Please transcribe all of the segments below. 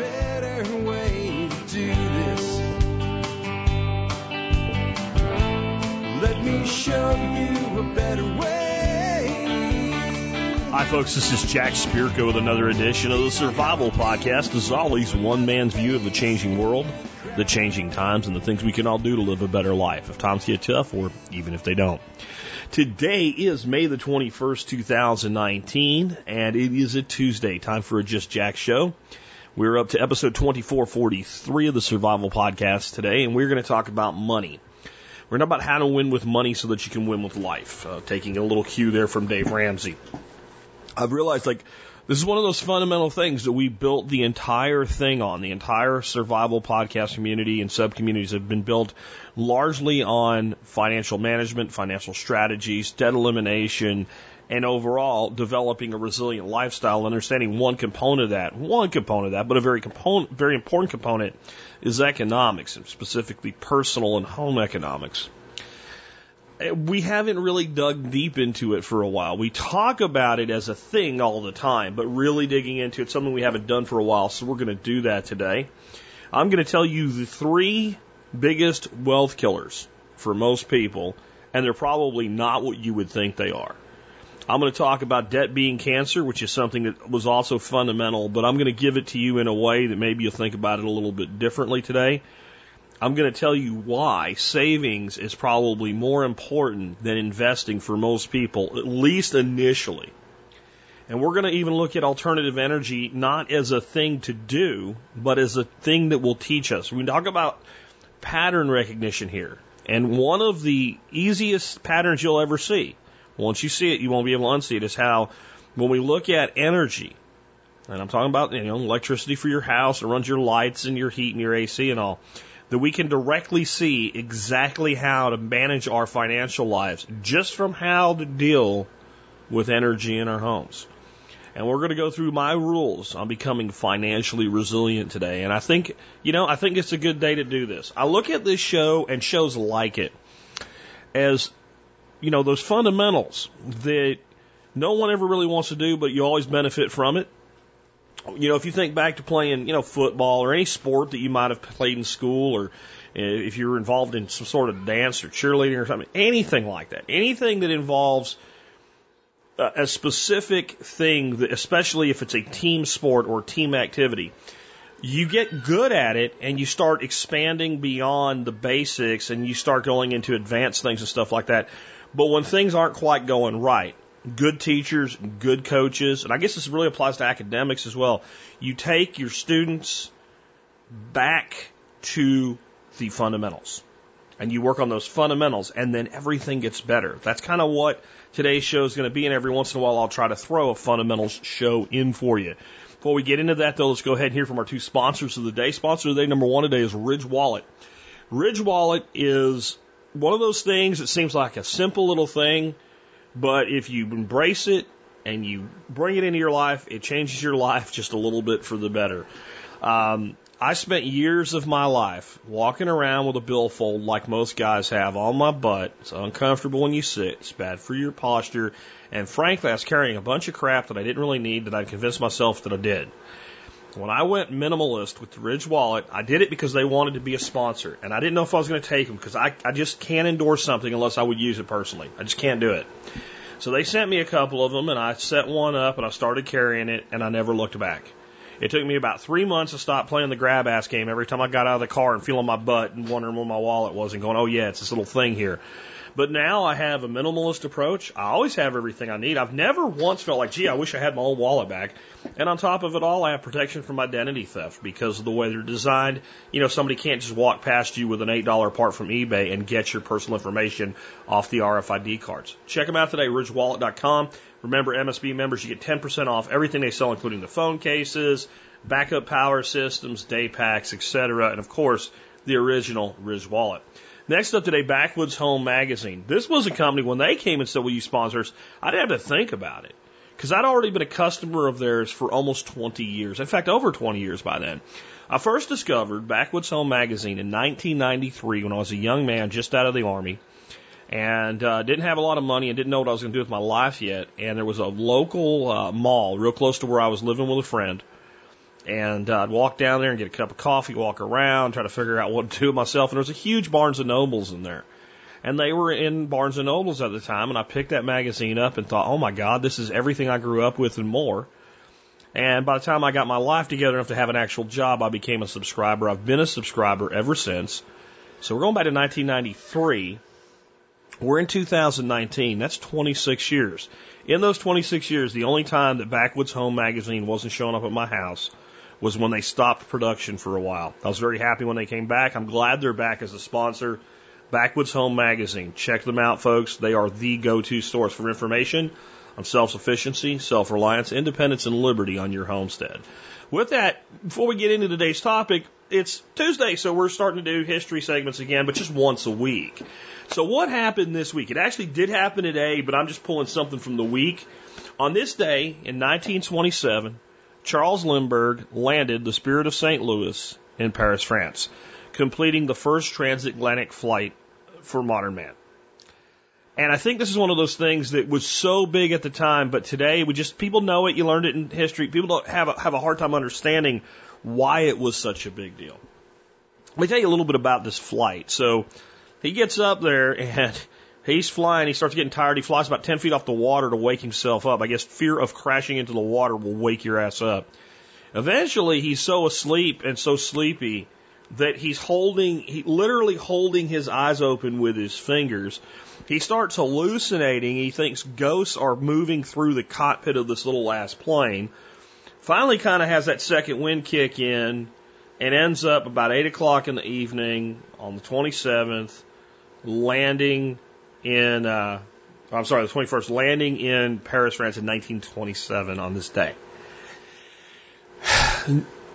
better way to do this. Let me show you a better way. Hi, folks. This is Jack Spirko with another edition of the Survival Podcast. As always, one man's view of the changing world, the changing times, and the things we can all do to live a better life if times get tough or even if they don't. Today is May the 21st, 2019, and it is a Tuesday. Time for a Just Jack show. We're up to episode 2443 of the Survival Podcast today, and we're going to talk about money. We're going to talk about how to win with money so that you can win with life. Uh, taking a little cue there from Dave Ramsey. I've realized like this is one of those fundamental things that we built the entire thing on. The entire survival podcast community and sub communities have been built largely on financial management, financial strategies, debt elimination, and overall developing a resilient lifestyle. Understanding one component of that, one component of that, but a very component, very important component is economics, and specifically personal and home economics we haven't really dug deep into it for a while. We talk about it as a thing all the time, but really digging into it, something we haven't done for a while. So we're going to do that today. I'm going to tell you the three biggest wealth killers for most people, and they're probably not what you would think they are. I'm going to talk about debt being cancer, which is something that was also fundamental, but I'm going to give it to you in a way that maybe you'll think about it a little bit differently today. I'm going to tell you why savings is probably more important than investing for most people, at least initially. And we're going to even look at alternative energy not as a thing to do, but as a thing that will teach us. We talk about pattern recognition here. And one of the easiest patterns you'll ever see, once you see it, you won't be able to unsee it, is how when we look at energy, and I'm talking about you know electricity for your house, it runs your lights and your heat and your AC and all that we can directly see exactly how to manage our financial lives just from how to deal with energy in our homes. And we're going to go through my rules on becoming financially resilient today. And I think, you know, I think it's a good day to do this. I look at this show and shows like it as, you know, those fundamentals that no one ever really wants to do, but you always benefit from it. You know, if you think back to playing, you know, football or any sport that you might have played in school or eh, if you're involved in some sort of dance or cheerleading or something, anything like that, anything that involves a specific thing, especially if it's a team sport or team activity, you get good at it and you start expanding beyond the basics and you start going into advanced things and stuff like that. But when things aren't quite going right, good teachers, good coaches, and I guess this really applies to academics as well. You take your students back to the fundamentals and you work on those fundamentals and then everything gets better. That's kind of what today's show is going to be. And every once in a while, I'll try to throw a fundamentals show in for you. Before we get into that though, let's go ahead and hear from our two sponsors of the day. Sponsor of the day number one today is Ridge Wallet. Ridge Wallet is one of those things that seems like a simple little thing, but if you embrace it and you bring it into your life, it changes your life just a little bit for the better. Um, I spent years of my life walking around with a billfold like most guys have on my butt. It's uncomfortable when you sit. It's bad for your posture. And frankly, I was carrying a bunch of crap that I didn't really need that I'd convinced myself that I did. When I went minimalist with the Ridge Wallet, I did it because they wanted to be a sponsor. And I didn't know if I was going to take them because I, I just can't endorse something unless I would use it personally. I just can't do it. So they sent me a couple of them and I set one up and I started carrying it and I never looked back. It took me about three months to stop playing the grab ass game every time I got out of the car and feeling my butt and wondering where my wallet was and going, oh yeah, it's this little thing here. But now I have a minimalist approach. I always have everything I need. I've never once felt like, gee, I wish I had my old wallet back. And on top of it all, I have protection from identity theft because of the way they're designed. You know, somebody can't just walk past you with an $8 part from eBay and get your personal information off the RFID cards. Check them out today, ridgewallet.com. Remember, MSB members, you get 10% off everything they sell, including the phone cases, backup power systems, day packs, etc., and of course, the original Ridge wallet. Next up today, Backwoods Home Magazine. This was a company, when they came and said, will you sponsor us? I didn't have to think about it. Because I'd already been a customer of theirs for almost 20 years. In fact, over 20 years by then. I first discovered Backwoods Home Magazine in 1993 when I was a young man just out of the Army and uh, didn't have a lot of money and didn't know what I was going to do with my life yet. And there was a local uh, mall real close to where I was living with a friend And uh, I'd walk down there and get a cup of coffee, walk around, try to figure out what to do with myself. And there was a huge Barnes and Nobles in there. And they were in Barnes and Nobles at the time. And I picked that magazine up and thought, oh my God, this is everything I grew up with and more. And by the time I got my life together enough to have an actual job, I became a subscriber. I've been a subscriber ever since. So we're going back to 1993. We're in 2019. That's 26 years. In those 26 years, the only time that Backwoods Home magazine wasn't showing up at my house was when they stopped production for a while. I was very happy when they came back. I'm glad they're back as a sponsor. Backwoods Home magazine. Check them out, folks. They are the go-to source for information on self-sufficiency, self-reliance, independence, and liberty on your homestead. With that, before we get into today's topic, it's Tuesday, so we're starting to do history segments again, but just once a week. So what happened this week? It actually did happen today, but I'm just pulling something from the week. On this day in 1927, Charles Lindbergh landed the Spirit of St. Louis in Paris, France, completing the first transatlantic flight for modern man. And I think this is one of those things that was so big at the time, but today we just people know it. You learned it in history. People don't have a, have a hard time understanding why it was such a big deal. Let me tell you a little bit about this flight. So he gets up there and he's flying. He starts getting tired. He flies about 10 feet off the water to wake himself up. I guess fear of crashing into the water will wake your ass up. Eventually, he's so asleep and so sleepy that he's holding, he literally holding his eyes open with his fingers. He starts hallucinating. He thinks ghosts are moving through the cockpit of this little ass plane. Finally, kind of has that second wind kick in and ends up about 8 o'clock in the evening on the 27th, landing in, uh, I'm sorry, the 21st, landing in Paris, France in 1927 on this day.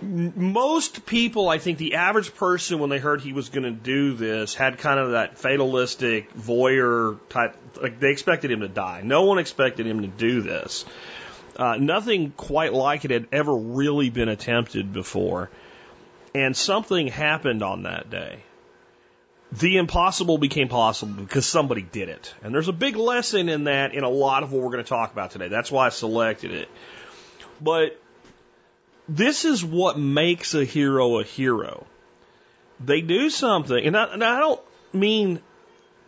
Most people, I think the average person, when they heard he was going to do this, had kind of that fatalistic voyeur type, like they expected him to die. No one expected him to do this. Uh, nothing quite like it had ever really been attempted before. And something happened on that day. The impossible became possible because somebody did it. And there's a big lesson in that in a lot of what we're going to talk about today. That's why I selected it. But this is what makes a hero a hero. They do something, and I, and I don't mean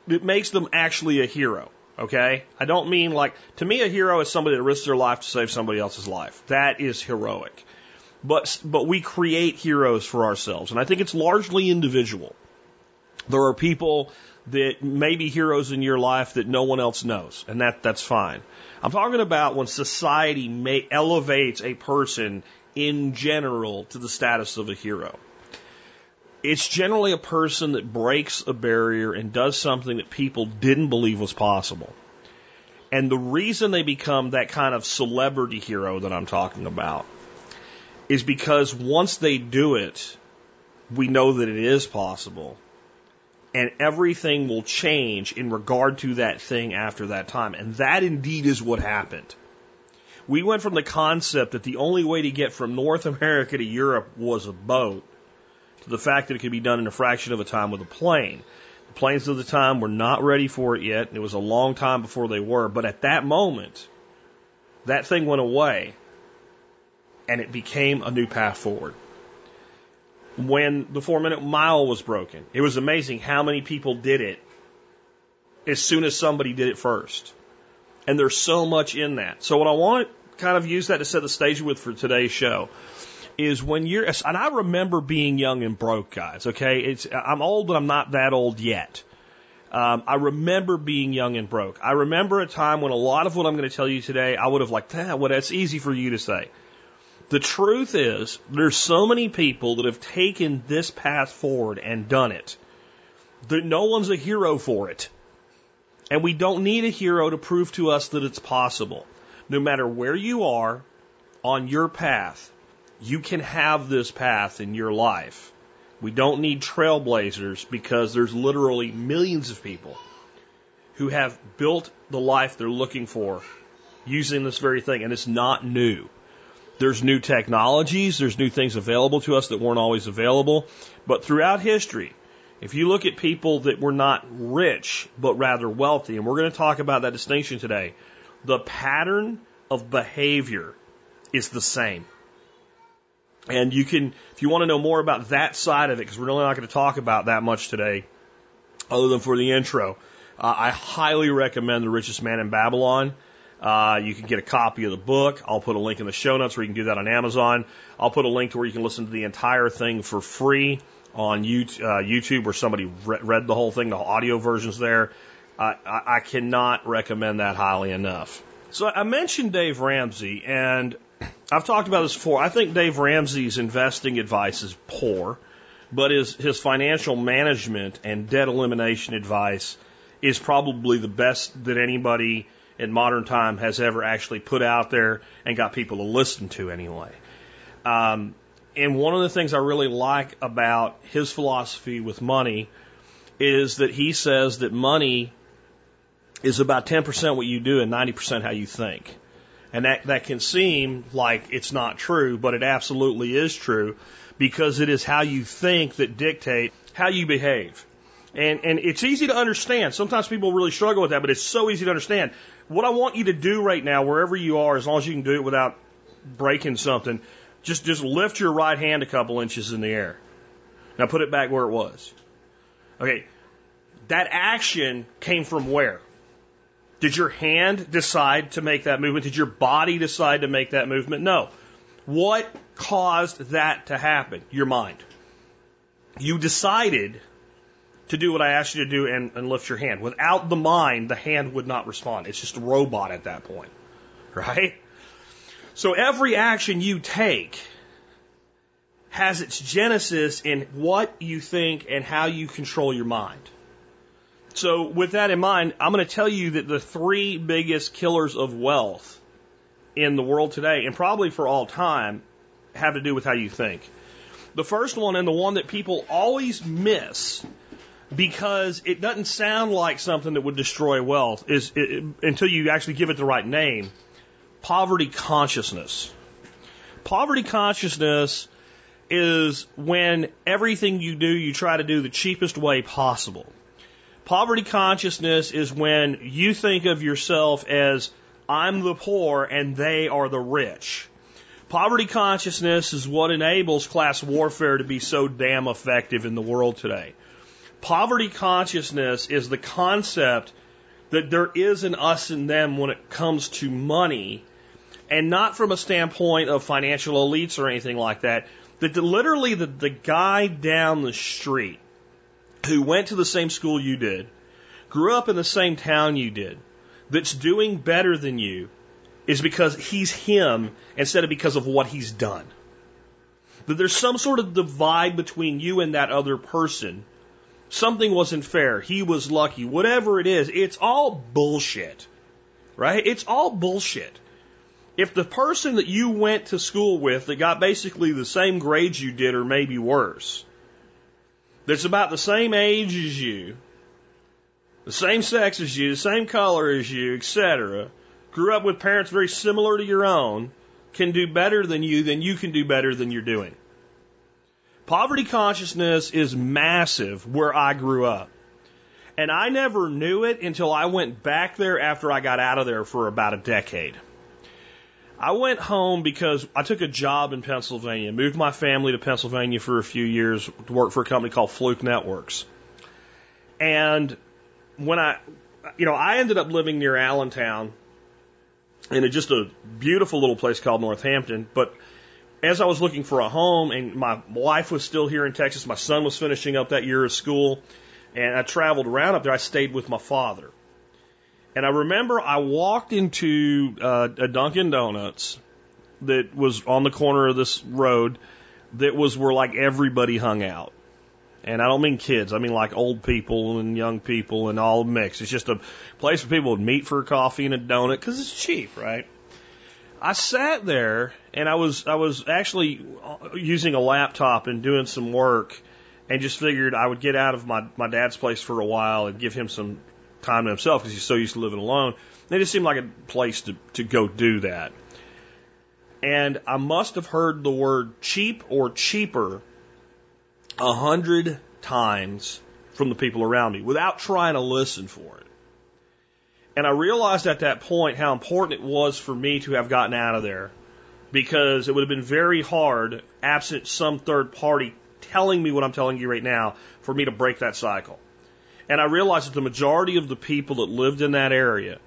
it makes them actually a hero. Okay? I don't mean like, to me, a hero is somebody that risks their life to save somebody else's life. That is heroic. But, but we create heroes for ourselves. And I think it's largely individual. There are people that may be heroes in your life that no one else knows, and that, that's fine. I'm talking about when society may, elevates a person in general to the status of a hero. It's generally a person that breaks a barrier and does something that people didn't believe was possible. And the reason they become that kind of celebrity hero that I'm talking about is because once they do it, we know that it is possible. And everything will change in regard to that thing after that time. And that indeed is what happened. We went from the concept that the only way to get from North America to Europe was a boat to the fact that it could be done in a fraction of a time with a plane. The planes of the time were not ready for it yet. And it was a long time before they were. But at that moment, that thing went away and it became a new path forward. When the four minute mile was broken, it was amazing how many people did it as soon as somebody did it first. And there's so much in that. So what I want kind of use that to set the stage with for today's show is when you're, and I remember being young and broke, guys. Okay, it's I'm old, but I'm not that old yet. Um, I remember being young and broke. I remember a time when a lot of what I'm going to tell you today, I would have like, ah, well, that's easy for you to say. The truth is, there's so many people that have taken this path forward and done it that no one's a hero for it. And we don't need a hero to prove to us that it's possible. No matter where you are on your path, you can have this path in your life. We don't need trailblazers because there's literally millions of people who have built the life they're looking for using this very thing, and it's not new. There's new technologies, there's new things available to us that weren't always available. But throughout history, if you look at people that were not rich, but rather wealthy, and we're going to talk about that distinction today, the pattern of behavior is the same. And you can, if you want to know more about that side of it, because we're really not going to talk about that much today, other than for the intro, uh, I highly recommend The Richest Man in Babylon. Uh, you can get a copy of the book. I'll put a link in the show notes where you can do that on Amazon. I'll put a link to where you can listen to the entire thing for free on YouTube, uh, where somebody re- read the whole thing. The audio version's there. I, I cannot recommend that highly enough. So I mentioned Dave Ramsey, and I've talked about this before. I think Dave Ramsey's investing advice is poor, but his his financial management and debt elimination advice is probably the best that anybody in modern time has ever actually put out there and got people to listen to anyway. Um, and one of the things I really like about his philosophy with money is that he says that money is about 10% what you do and 90% how you think. And that, that can seem like it's not true, but it absolutely is true because it is how you think that dictate how you behave. And, and it's easy to understand. Sometimes people really struggle with that, but it's so easy to understand. What I want you to do right now, wherever you are, as long as you can do it without breaking something, just, just lift your right hand a couple inches in the air. Now put it back where it was. Okay. That action came from where? Did your hand decide to make that movement? Did your body decide to make that movement? No. What caused that to happen? Your mind. You decided to do what I asked you to do and, and lift your hand. Without the mind, the hand would not respond. It's just a robot at that point. Right? So every action you take has its genesis in what you think and how you control your mind. So with that in mind, I'm going to tell you that the three biggest killers of wealth in the world today, and probably for all time, have to do with how you think. The first one, and the one that people always miss, because it doesn't sound like something that would destroy wealth is it, until you actually give it the right name poverty consciousness poverty consciousness is when everything you do you try to do the cheapest way possible poverty consciousness is when you think of yourself as I'm the poor and they are the rich Poverty consciousness is what enables class warfare to be so damn effective in the world today. Poverty consciousness is the concept that there is an us and them when it comes to money, and not from a standpoint of financial elites or anything like that. That the, literally the, the guy down the street who went to the same school you did, grew up in the same town you did, that's doing better than you, is because he's him instead of because of what he's done. That there's some sort of divide between you and that other person something wasn't fair, he was lucky, whatever it is, it's all bullshit. Right? It's all bullshit. If the person that you went to school with that got basically the same grades you did or maybe worse, that's about the same age as you, the same sex as you, the same color as you, etc., grew up with parents very similar to your own, can do better than you, then you can do better than you're doing. Poverty consciousness is massive where I grew up. And I never knew it until I went back there after I got out of there for about a decade. I went home because I took a job in Pennsylvania, moved my family to Pennsylvania for a few years to work for a company called Fluke Networks. And when I, you know, I ended up living near Allentown in a, just a beautiful little place called Northampton, but as I was looking for a home, and my wife was still here in Texas, my son was finishing up that year of school, and I traveled around up there. I stayed with my father. And I remember I walked into uh, a Dunkin' Donuts that was on the corner of this road that was where like everybody hung out. And I don't mean kids, I mean like old people and young people and all mixed. It's just a place where people would meet for a coffee and a donut because it's cheap, right? I sat there and I was I was actually using a laptop and doing some work and just figured I would get out of my my dad's place for a while and give him some time to himself because he's so used to living alone. It just seemed like a place to to go do that. And I must have heard the word cheap or cheaper a hundred times from the people around me without trying to listen for it. And I realized at that point how important it was for me to have gotten out of there because it would have been very hard, absent some third party telling me what I'm telling you right now, for me to break that cycle. And I realized that the majority of the people that lived in that area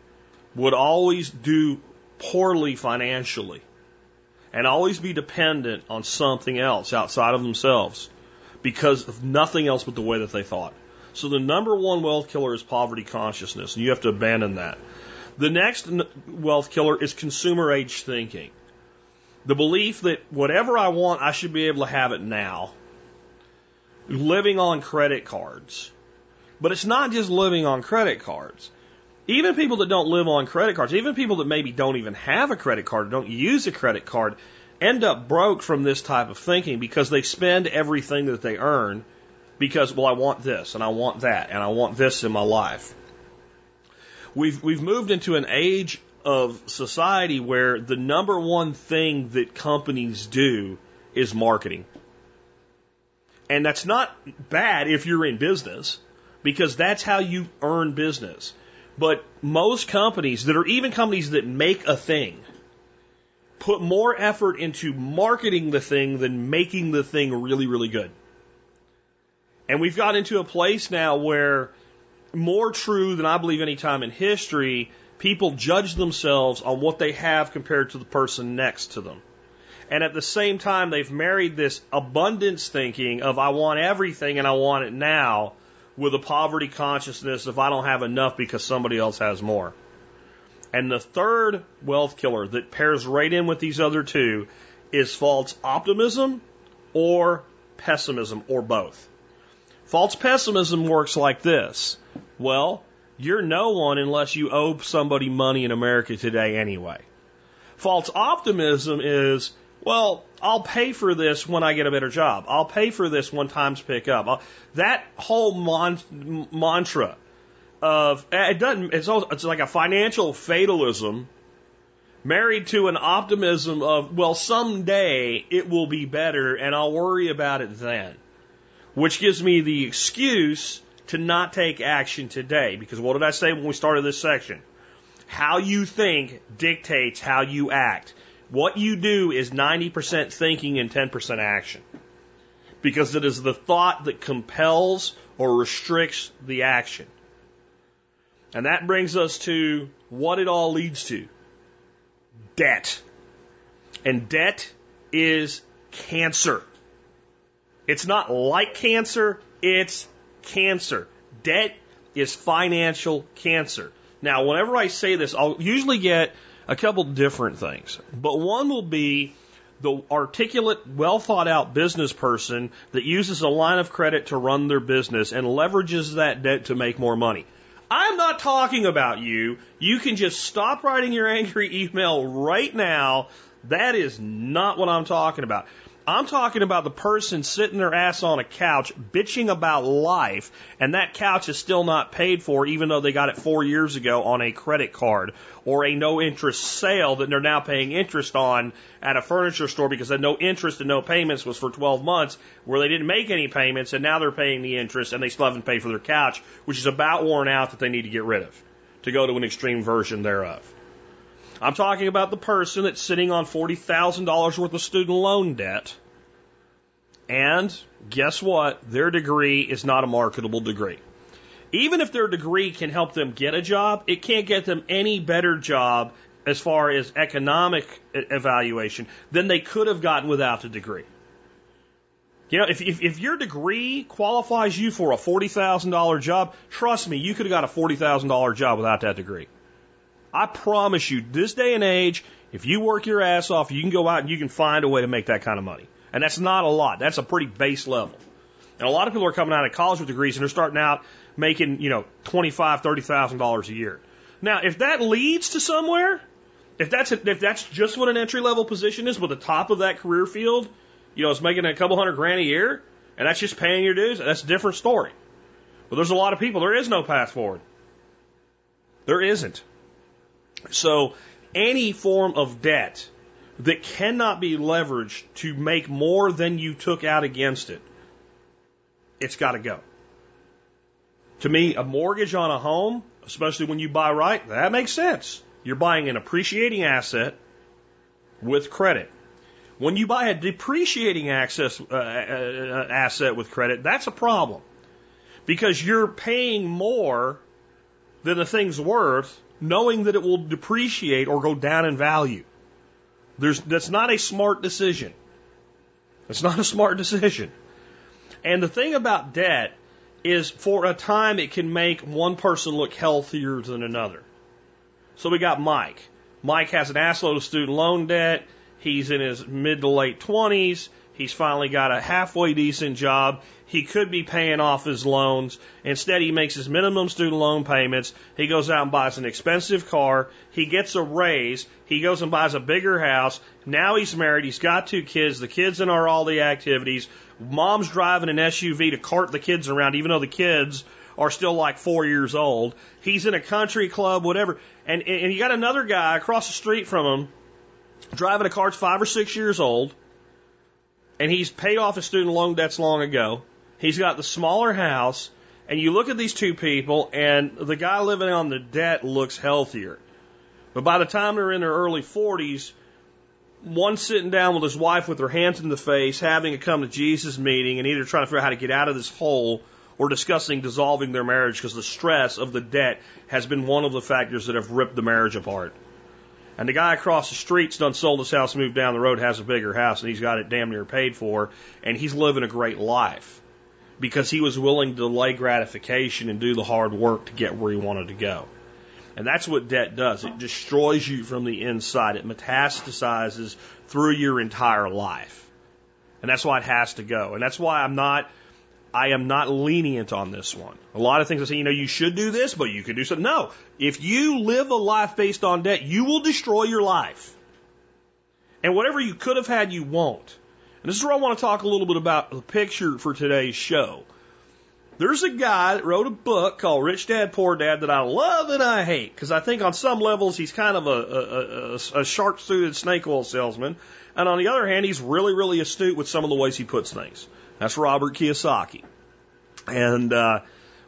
would always do poorly financially and always be dependent on something else outside of themselves because of nothing else but the way that they thought. So the number one wealth killer is poverty consciousness, and you have to abandon that. The next wealth killer is consumer age thinking. The belief that whatever I want, I should be able to have it now. Living on credit cards. But it's not just living on credit cards. Even people that don't live on credit cards, even people that maybe don't even have a credit card, or don't use a credit card, end up broke from this type of thinking because they spend everything that they earn because, well, I want this and I want that and I want this in my life. We've, we've moved into an age of society where the number one thing that companies do is marketing. And that's not bad if you're in business because that's how you earn business. But most companies that are even companies that make a thing put more effort into marketing the thing than making the thing really, really good. And we've got into a place now where more true than I believe any time in history, people judge themselves on what they have compared to the person next to them. And at the same time, they've married this abundance thinking of I want everything and I want it now with a poverty consciousness if I don't have enough because somebody else has more. And the third wealth killer that pairs right in with these other two is false optimism or pessimism or both. False pessimism works like this. Well, you're no one unless you owe somebody money in America today anyway. False optimism is, well, I'll pay for this when I get a better job. I'll pay for this when times pick up. I'll, that whole mon- mantra of eh, it doesn't it's, also, it's like a financial fatalism married to an optimism of well someday it will be better and I'll worry about it then which gives me the excuse to not take action today because what did I say when we started this section how you think dictates how you act what you do is 90% thinking and 10% action because it is the thought that compels or restricts the action and that brings us to what it all leads to debt. And debt is cancer. It's not like cancer, it's cancer. Debt is financial cancer. Now, whenever I say this, I'll usually get a couple different things, but one will be the articulate, well thought out business person that uses a line of credit to run their business and leverages that debt to make more money. I'm not talking about you. You can just stop writing your angry email right now. That is not what I'm talking about. I'm talking about the person sitting their ass on a couch bitching about life, and that couch is still not paid for, even though they got it four years ago on a credit card or a no interest sale that they're now paying interest on at a furniture store because the no interest and no payments was for 12 months where they didn't make any payments and now they're paying the interest and they still haven't paid for their couch, which is about worn out that they need to get rid of to go to an extreme version thereof. I'm talking about the person that's sitting on $40,000 worth of student loan debt. And guess what? Their degree is not a marketable degree. Even if their degree can help them get a job, it can't get them any better job as far as economic evaluation than they could have gotten without the degree. You know, if, if, if your degree qualifies you for a $40,000 job, trust me, you could have got a $40,000 job without that degree. I promise you, this day and age, if you work your ass off, you can go out and you can find a way to make that kind of money. And that's not a lot. That's a pretty base level. And a lot of people are coming out of college with degrees and they're starting out making, you know, twenty-five, thirty thousand dollars a year. Now, if that leads to somewhere, if that's a, if that's just what an entry level position is, with the top of that career field, you know, is making a couple hundred grand a year, and that's just paying your dues. That's a different story. But there's a lot of people. There is no path forward. There isn't. So any form of debt that cannot be leveraged to make more than you took out against it, it's got to go. To me, a mortgage on a home, especially when you buy right, that makes sense. You're buying an appreciating asset with credit. When you buy a depreciating access, uh, uh, asset with credit, that's a problem because you're paying more than the thing's worth, knowing that it will depreciate or go down in value. There's, that's not a smart decision. It's not a smart decision. And the thing about debt is for a time it can make one person look healthier than another. So we got Mike. Mike has an assload of student loan debt. He's in his mid to late 20s. He's finally got a halfway decent job. He could be paying off his loans. Instead, he makes his minimum student loan payments. He goes out and buys an expensive car. He gets a raise. He goes and buys a bigger house. Now he's married. He's got two kids. The kids are all the activities. Mom's driving an SUV to cart the kids around, even though the kids are still like four years old. He's in a country club, whatever. And, and you got another guy across the street from him driving a car that's five or six years old. And he's paid off his student loan debts long ago. He's got the smaller house. And you look at these two people, and the guy living on the debt looks healthier. But by the time they're in their early 40s, one sitting down with his wife with her hands in the face, having a come to Jesus meeting, and either trying to figure out how to get out of this hole or discussing dissolving their marriage because the stress of the debt has been one of the factors that have ripped the marriage apart. And the guy across the street's done sold his house, moved down the road, has a bigger house, and he's got it damn near paid for, and he's living a great life because he was willing to delay gratification and do the hard work to get where he wanted to go. And that's what debt does. It destroys you from the inside. It metastasizes through your entire life. And that's why it has to go. And that's why I'm not, I am not lenient on this one. A lot of things I say, you know, you should do this, but you could do something. No. If you live a life based on debt, you will destroy your life. And whatever you could have had, you won't. And this is where I want to talk a little bit about the picture for today's show. There's a guy that wrote a book called Rich Dad Poor Dad that I love and I hate because I think on some levels he's kind of a, a, a, a sharp suited snake oil salesman. And on the other hand, he's really, really astute with some of the ways he puts things. That's Robert Kiyosaki. And uh,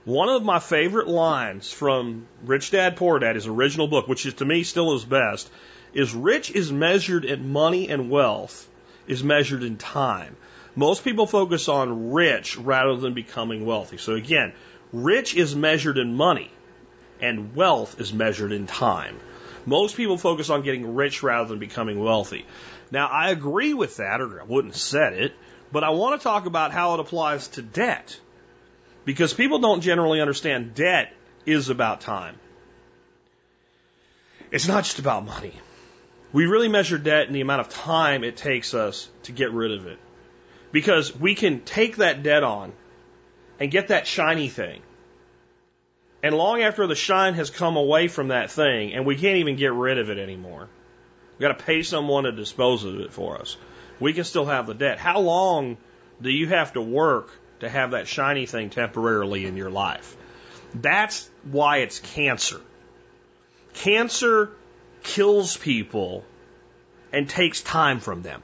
one of my favorite lines from Rich Dad Poor Dad, his original book, which is to me still his best, is rich is measured in money and wealth, is measured in time. Most people focus on rich rather than becoming wealthy. So again, rich is measured in money and wealth is measured in time. Most people focus on getting rich rather than becoming wealthy. Now, I agree with that, or I wouldn't have said it, but I want to talk about how it applies to debt. Because people don't generally understand debt is about time. It's not just about money. We really measure debt in the amount of time it takes us to get rid of it. Because we can take that debt on and get that shiny thing. And long after the shine has come away from that thing and we can't even get rid of it anymore, we've got to pay someone to dispose of it for us. We can still have the debt. How long do you have to work to have that shiny thing temporarily in your life? That's why it's cancer. Cancer kills people and takes time from them.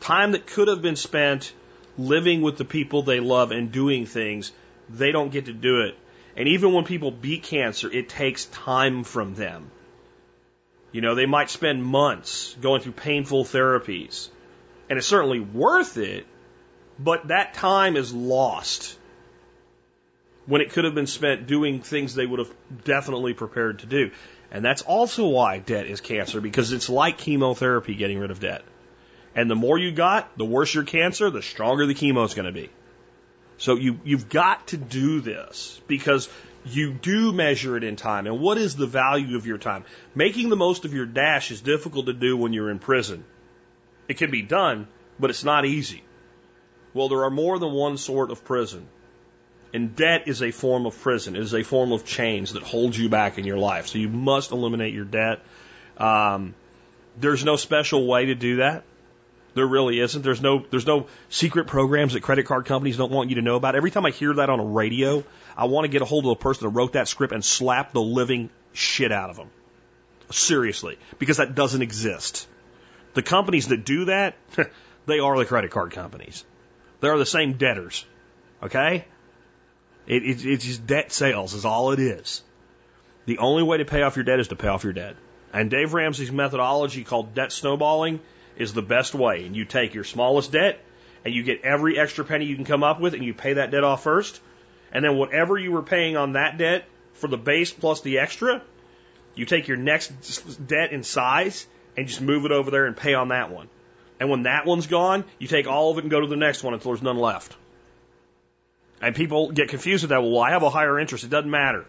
Time that could have been spent living with the people they love and doing things, they don't get to do it. And even when people beat cancer, it takes time from them. You know, they might spend months going through painful therapies. And it's certainly worth it, but that time is lost when it could have been spent doing things they would have definitely prepared to do. And that's also why debt is cancer, because it's like chemotherapy getting rid of debt. And the more you got, the worse your cancer, the stronger the chemo is going to be. So you, you've got to do this because you do measure it in time. And what is the value of your time? Making the most of your dash is difficult to do when you're in prison. It can be done, but it's not easy. Well, there are more than one sort of prison. And debt is a form of prison. It is a form of chains that holds you back in your life. So you must eliminate your debt. Um, there's no special way to do that. There really isn't. There's no there's no secret programs that credit card companies don't want you to know about. Every time I hear that on a radio, I want to get a hold of the person that wrote that script and slap the living shit out of them. Seriously, because that doesn't exist. The companies that do that, they are the credit card companies. They are the same debtors. Okay? It, it, it's just debt sales is all it is. The only way to pay off your debt is to pay off your debt. And Dave Ramsey's methodology called debt snowballing is the best way. And you take your smallest debt and you get every extra penny you can come up with and you pay that debt off first. And then whatever you were paying on that debt for the base plus the extra, you take your next debt in size and just move it over there and pay on that one. And when that one's gone, you take all of it and go to the next one until there's none left. And people get confused with that. Well, I have a higher interest. It doesn't matter.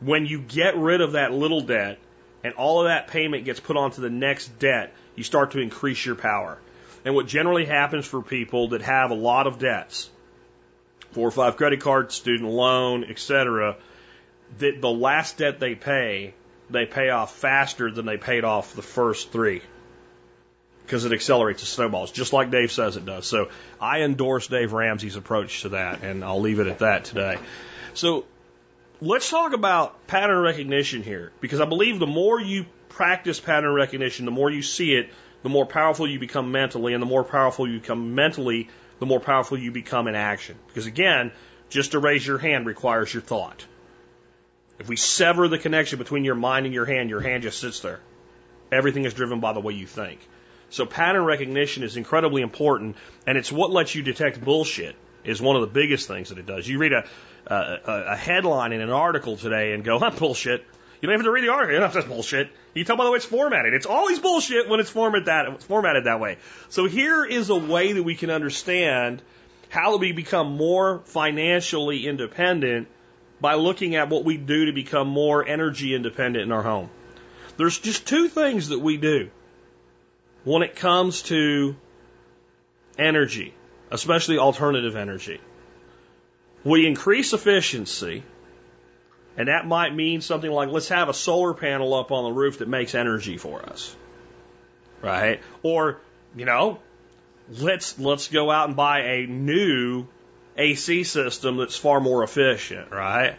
When you get rid of that little debt and all of that payment gets put onto the next debt, you start to increase your power. And what generally happens for people that have a lot of debts, four or five credit cards, student loan, etc., that the last debt they pay, they pay off faster than they paid off the first three because it accelerates the snowballs, just like Dave says it does. So I endorse Dave Ramsey's approach to that, and I'll leave it at that today. So let's talk about pattern recognition here, because I believe the more you practice pattern recognition, the more you see it, the more powerful you become mentally, and the more powerful you become mentally, the more powerful you become in action. Because again, just to raise your hand requires your thought. If we sever the connection between your mind and your hand, your hand just sits there. Everything is driven by the way you think. So pattern recognition is incredibly important, and it's what lets you detect bullshit. Is one of the biggest things that it does. You read a a, a headline in an article today and go, "That's bullshit." You don't have to read the article. You know that's bullshit. You tell by the way it's formatted. It's always bullshit when it's formatted that formatted that way. So here is a way that we can understand how we become more financially independent by looking at what we do to become more energy independent in our home. There's just two things that we do when it comes to energy, especially alternative energy. We increase efficiency, and that might mean something like let's have a solar panel up on the roof that makes energy for us. Right? Or, you know, let's let's go out and buy a new AC system that's far more efficient, right?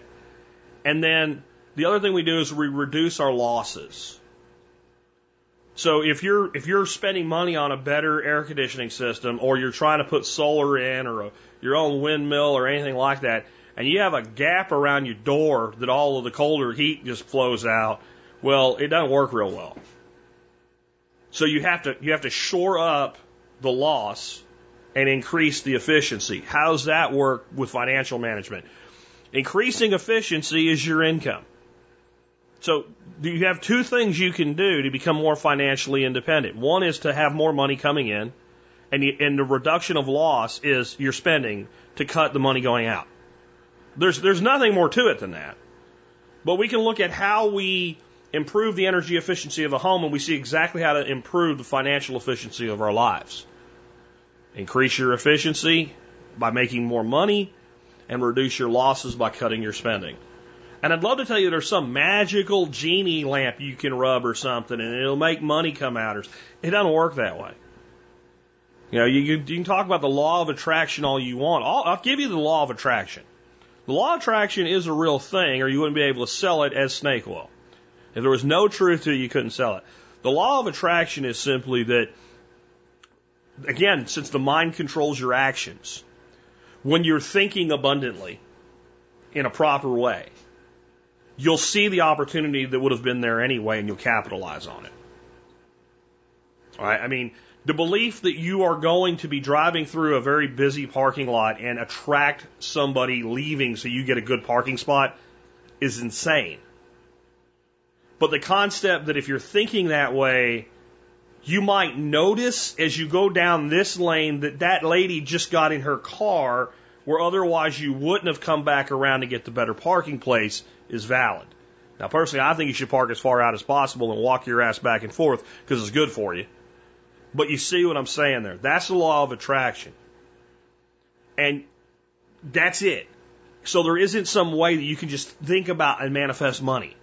And then the other thing we do is we reduce our losses. So if you're if you're spending money on a better air conditioning system, or you're trying to put solar in, or a, your own windmill, or anything like that, and you have a gap around your door that all of the colder heat just flows out, well, it doesn't work real well. So you have to you have to shore up the loss and increase the efficiency. How's that work with financial management? Increasing efficiency is your income. So you have two things you can do to become more financially independent. One is to have more money coming in, and the, and the reduction of loss is your spending to cut the money going out. There's there's nothing more to it than that. But we can look at how we improve the energy efficiency of a home, and we see exactly how to improve the financial efficiency of our lives. Increase your efficiency by making more money, and reduce your losses by cutting your spending. And I'd love to tell you there's some magical genie lamp you can rub or something and it'll make money come out. It doesn't work that way. You know, you, you, you can talk about the law of attraction all you want. I'll, I'll give you the law of attraction. The law of attraction is a real thing, or you wouldn't be able to sell it as snake oil. If there was no truth to it, you couldn't sell it. The law of attraction is simply that, again, since the mind controls your actions, when you're thinking abundantly in a proper way, you'll see the opportunity that would have been there anyway and you'll capitalize on it. All right. I mean, the belief that you are going to be driving through a very busy parking lot and attract somebody leaving so you get a good parking spot is insane. But the concept that if you're thinking that way, you might notice as you go down this lane that that lady just got in her car where otherwise you wouldn't have come back around to get the better parking place is valid. Now, personally, I think you should park as far out as possible and walk your ass back and forth because it's good for you. But you see what I'm saying there. That's the law of attraction. And that's it. So there isn't some way that you can just think about and manifest money.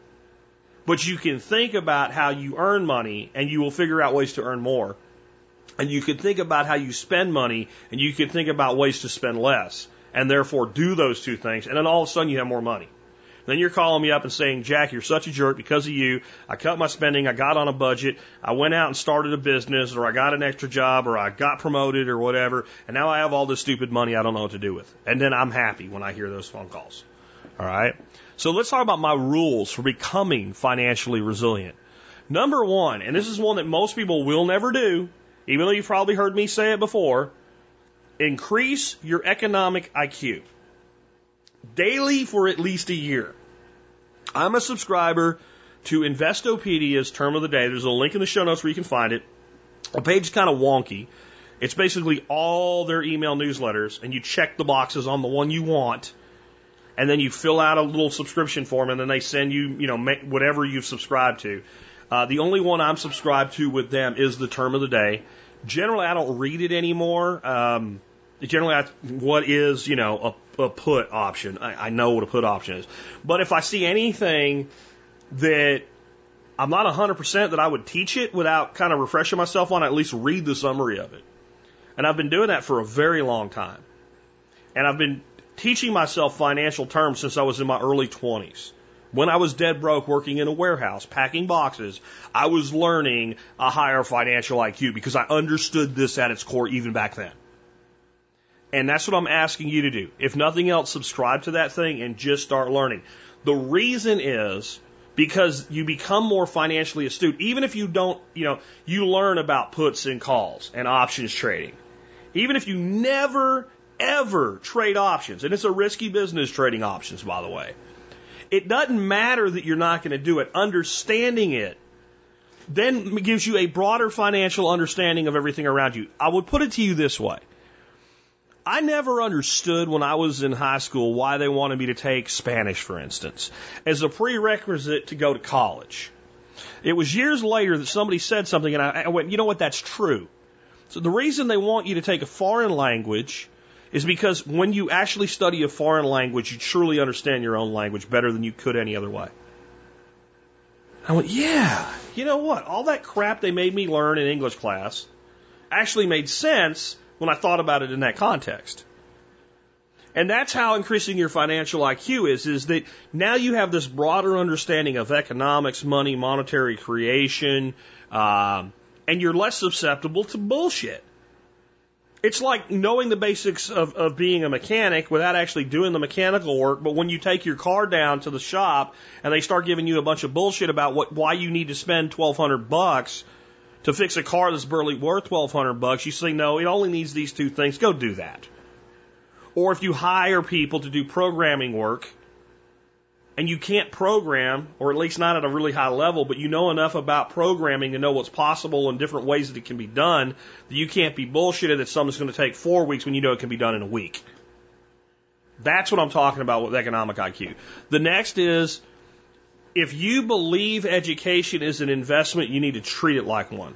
But you can think about how you earn money and you will figure out ways to earn more. And you can think about how you spend money and you can think about ways to spend less and therefore do those two things. And then all of a sudden you have more money. Then you're calling me up and saying, Jack, you're such a jerk because of you. I cut my spending. I got on a budget. I went out and started a business or I got an extra job or I got promoted or whatever. And now I have all this stupid money I don't know what to do with. And then I'm happy when I hear those phone calls. All right. So let's talk about my rules for becoming financially resilient. Number one, and this is one that most people will never do, even though you've probably heard me say it before, increase your economic IQ daily for at least a year. I'm a subscriber to Investopedia's term of the day. There's a link in the show notes where you can find it. The page is kind of wonky. It's basically all their email newsletters, and you check the boxes on the one you want, and then you fill out a little subscription form, and then they send you, you know, whatever you've subscribed to. Uh, the only one I'm subscribed to with them is the term of the day. Generally, I don't read it anymore. Um, generally, I, what is, you know, a, a put option? I, I know what a put option is. But if I see anything that I'm not 100% that I would teach it without kind of refreshing myself on, at least read the summary of it. And I've been doing that for a very long time. And I've been teaching myself financial terms since I was in my early 20s. When I was dead broke working in a warehouse, packing boxes, I was learning a higher financial IQ because I understood this at its core even back then. And that's what I'm asking you to do. If nothing else, subscribe to that thing and just start learning. The reason is because you become more financially astute. Even if you don't, you know, you learn about puts and calls and options trading. Even if you never, ever trade options, and it's a risky business trading options, by the way. It doesn't matter that you're not going to do it. Understanding it then gives you a broader financial understanding of everything around you. I would put it to you this way. I never understood when I was in high school why they wanted me to take Spanish, for instance, as a prerequisite to go to college. It was years later that somebody said something, and I, went, you know what, that's true. So the reason they want you to take a foreign language is because when you actually study a foreign language, you truly understand your own language better than you could any other way. I went, yeah, you know what? All that crap they made me learn in English class actually made sense when I thought about it in that context. And that's how increasing your financial IQ is, is that now you have this broader understanding of economics, money, monetary creation, um, and you're less susceptible to bullshit. It's like knowing the basics of, of being a mechanic without actually doing the mechanical work, but when you take your car down to the shop and they start giving you a bunch of bullshit about what why you need to spend twelve hundred bucks to fix a car that's barely worth twelve hundred bucks, you say no, it only needs these two things. Go do that. Or if you hire people to do programming work and you can't program, or at least not at a really high level, but you know enough about programming to know what's possible and different ways that it can be done, that you can't be bullshitted that something's going to take four weeks when you know it can be done in a week. That's what I'm talking about with economic IQ. The next is if you believe education is an investment, you need to treat it like one.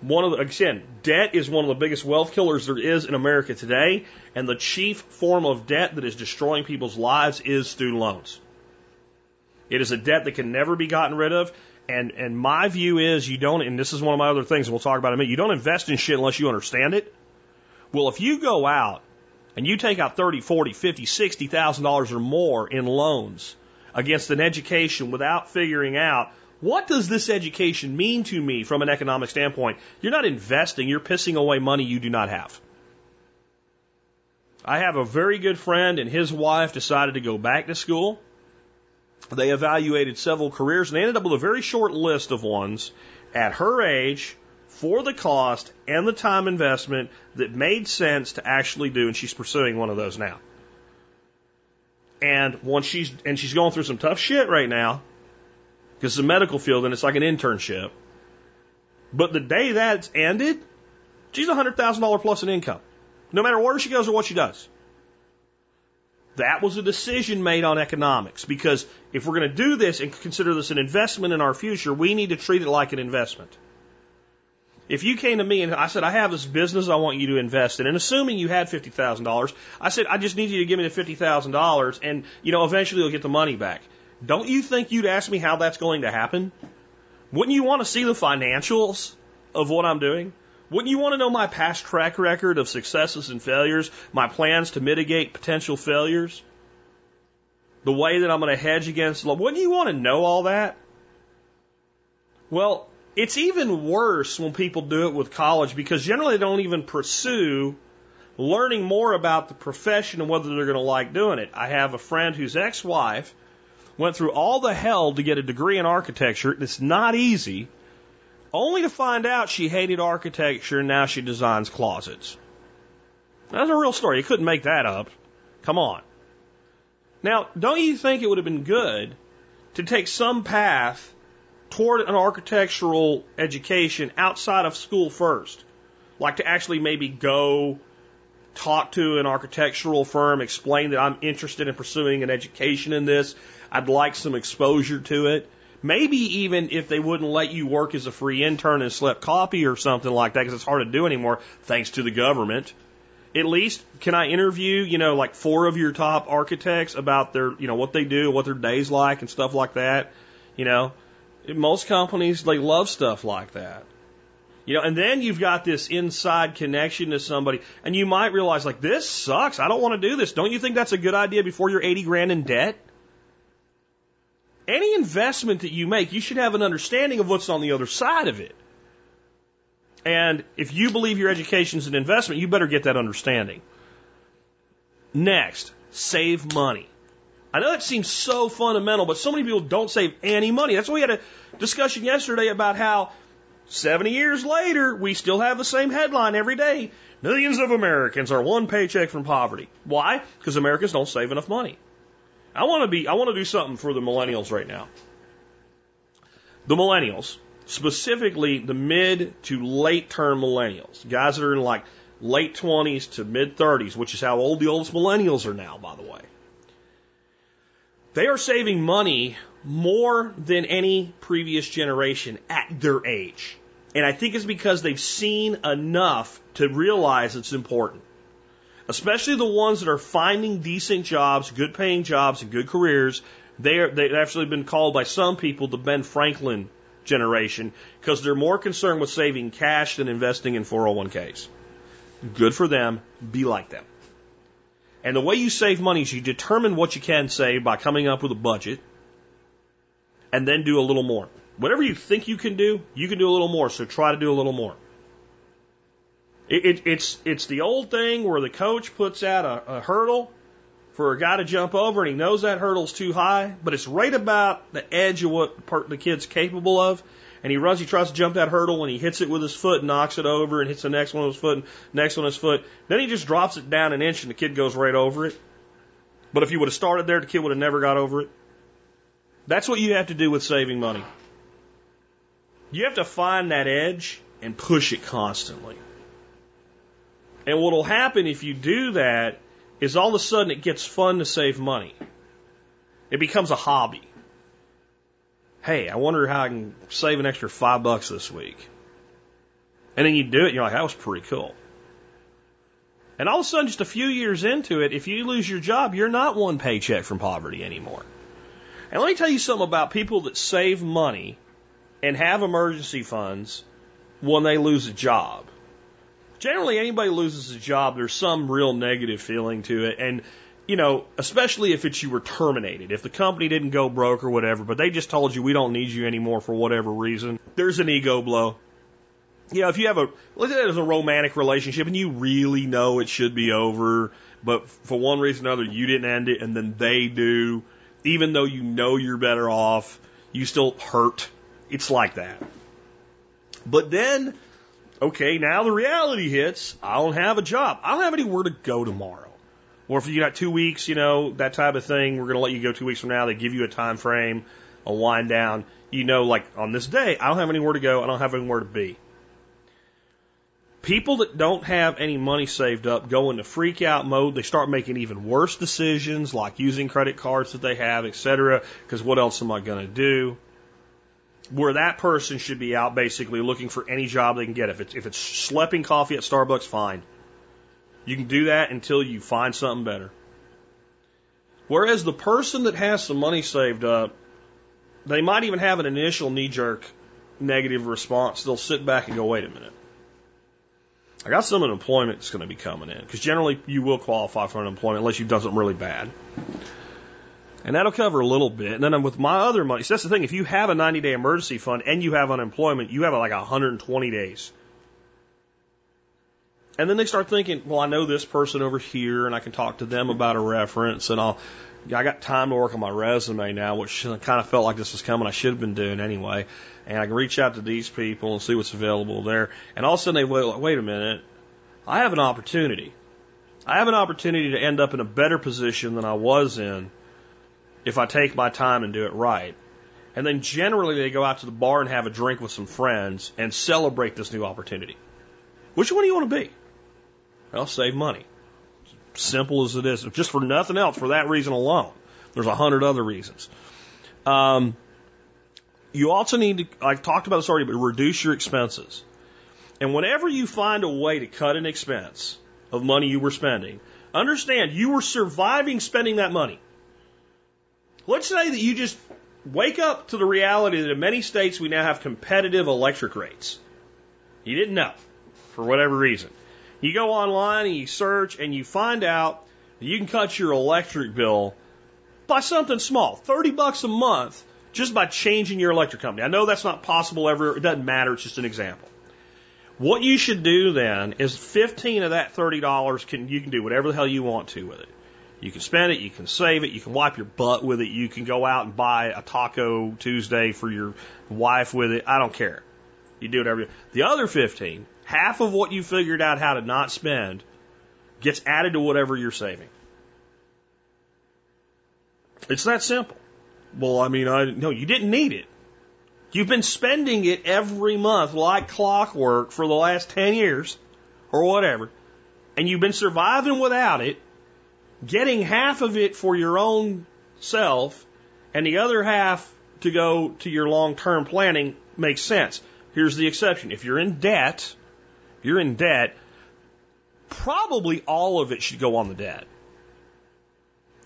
One of the, again, debt is one of the biggest wealth killers there is in America today, and the chief form of debt that is destroying people's lives is student loans. It is a debt that can never be gotten rid of. And and my view is you don't, and this is one of my other things, we'll talk about in a minute, you don't invest in shit unless you understand it. Well, if you go out and you take out thirty, forty, fifty, sixty thousand dollars or more in loans against an education without figuring out what does this education mean to me from an economic standpoint, you're not investing, you're pissing away money you do not have. I have a very good friend and his wife decided to go back to school they evaluated several careers and they ended up with a very short list of ones at her age for the cost and the time investment that made sense to actually do, and she's pursuing one of those now. And once she's and she's going through some tough shit right now because it's a medical field and it's like an internship. But the day that's ended, she's a hundred thousand dollar plus in income, no matter where she goes or what she does. That was a decision made on economics because if we're going to do this and consider this an investment in our future, we need to treat it like an investment. If you came to me and I said, I have this business I want you to invest in, and assuming you had $50,000, I said, I just need you to give me the $50,000 and, you know, eventually you'll get the money back. Don't you think you'd ask me how that's going to happen? Wouldn't you want to see the financials of what I'm doing? Wouldn't you want to know my past track record of successes and failures, my plans to mitigate potential failures? The way that I'm going to hedge against, wouldn't you want to know all that? Well, it's even worse when people do it with college because generally they don't even pursue learning more about the profession and whether they're going to like doing it. I have a friend whose ex-wife went through all the hell to get a degree in architecture. It's not easy. Only to find out she hated architecture and now she designs closets. That's a real story. You couldn't make that up. Come on. Now, don't you think it would have been good to take some path toward an architectural education outside of school first? Like to actually maybe go talk to an architectural firm, explain that I'm interested in pursuing an education in this. I'd like some exposure to it. Maybe even if they wouldn't let you work as a free intern and slip copy or something like that, because it's hard to do anymore, thanks to the government. At least, can I interview, you know, like four of your top architects about their, you know, what they do, what their days like, and stuff like that? You know, most companies they love stuff like that. You know, and then you've got this inside connection to somebody, and you might realize, like, this sucks. I don't want to do this. Don't you think that's a good idea before you're 80 grand in debt? Any investment that you make, you should have an understanding of what's on the other side of it. And if you believe your education is an investment, you better get that understanding. Next, save money. I know that seems so fundamental, but so many people don't save any money. That's why we had a discussion yesterday about how 70 years later, we still have the same headline every day. Millions of Americans are one paycheck from poverty. Why? Because Americans don't save enough money. I want to be, I want to do something for the millennials right now. The millennials, specifically the mid to late term millennials, guys that are in like late 20s to mid 30s, which is how old the oldest millennials are now, by the way. They are saving money more than any previous generation at their age. And I think it's because they've seen enough to realize it's important. Especially the ones that are finding decent jobs, good paying jobs, and good careers. They are, they've actually been called by some people the Ben Franklin generation because they're more concerned with saving cash than investing in 401ks. Good for them. Be like them. And the way you save money is you determine what you can save by coming up with a budget and then do a little more. Whatever you think you can do, you can do a little more. So try to do a little more. It, it, it's it's the old thing where the coach puts out a, a hurdle for a guy to jump over, and he knows that hurdle's too high, but it's right about the edge of what part the kid's capable of. And he runs, he tries to jump that hurdle, and he hits it with his foot, knocks it over, and hits the next one with his foot, and next one with his foot. Then he just drops it down an inch, and the kid goes right over it. But if you would have started there, the kid would have never got over it. That's what you have to do with saving money. You have to find that edge and push it constantly. And what will happen if you do that is all of a sudden it gets fun to save money. It becomes a hobby. Hey, I wonder how I can save an extra five bucks this week. And then you do it, and you're like, that was pretty cool. And all of a sudden, just a few years into it, if you lose your job, you're not one paycheck from poverty anymore. And let me tell you something about people that save money and have emergency funds when they lose a job. Generally, anybody loses a job, there's some real negative feeling to it. And, you know, especially if it's you were terminated, if the company didn't go broke or whatever, but they just told you we don't need you anymore for whatever reason, there's an ego blow. You know, if you have a, look at it as a romantic relationship and you really know it should be over, but for one reason or another you didn't end it and then they do, even though you know you're better off, you still hurt. It's like that. But then, okay, now the reality hits. I don't have a job. I don't have anywhere to go tomorrow. Or if you got two weeks, you know, that type of thing, we're going to let you go two weeks from now. They give you a time frame, a wind down. You know, like on this day, I don't have anywhere to go. I don't have anywhere to be. People that don't have any money saved up go into freak out mode. They start making even worse decisions, like using credit cards that they have, etc. Because what else am I going to do? Where that person should be out basically looking for any job they can get. If it's if it's schlepping coffee at Starbucks, fine. You can do that until you find something better. Whereas the person that has some money saved up, they might even have an initial knee jerk negative response. They'll sit back and go, wait a minute. I got some unemployment that's going to be coming in because generally you will qualify for unemployment unless you've done something really bad. And that'll cover a little bit. And then with my other money, so that's the thing. If you have a 90 day emergency fund and you have unemployment, you have like 120 days. And then they start thinking, well, I know this person over here and I can talk to them about a reference and I'll, I got time to work on my resume now, which kind of felt like this was coming. I should have been doing anyway. And I can reach out to these people and see what's available there. And all of a sudden they wait, like, wait a minute. I have an opportunity. I have an opportunity to end up in a better position than I was in if I take my time and do it right. And then generally they go out to the bar and have a drink with some friends and celebrate this new opportunity. Which one do you want to be? Well, save money. Simple as it is. Just for nothing else, for that reason alone. There's a hundred other reasons. Um, you also need to, I've talked about this already, but reduce your expenses. And whenever you find a way to cut an expense of money you were spending, understand you were surviving spending that money. Let's say that you just wake up to the reality that in many states we now have competitive electric rates. You didn't know for whatever reason. You go online and you search and you find out that you can cut your electric bill by something small, 30 bucks a month, just by changing your electric company. I know that's not possible ever. It doesn't matter. It's just an example. What you should do then is 15 of that $30 can, you can do whatever the hell you want to with it. You can spend it, you can save it, you can wipe your butt with it, you can go out and buy a taco Tuesday for your wife with it. I don't care. You do whatever. The other 15, half of what you figured out how to not spend gets added to whatever you're saving. It's that simple. Well, I mean, I no, you didn't need it. You've been spending it every month like clockwork for the last 10 years or whatever, and you've been surviving without it, getting half of it for your own self and the other half to go to your long term planning makes sense. Here's the exception. If you're in debt, you're in debt, probably all of it should go on the debt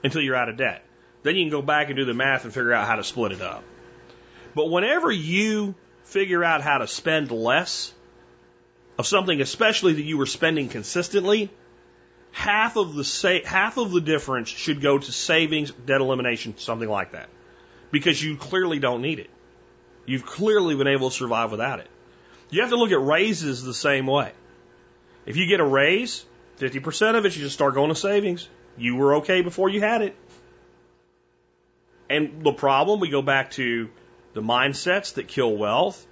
until you're out of debt. Then you can go back and do the math and figure out how to split it up. But whenever you figure out how to spend less of something, especially that you were spending consistently, half of the sa- half of the difference should go to savings, debt elimination, something like that, because you clearly don't need it. You've clearly been able to survive without it. You have to look at raises the same way. If you get a raise, 50% of it, you just start going to savings. You were okay before you had it. And the problem, we go back to the mindsets that kill wealth.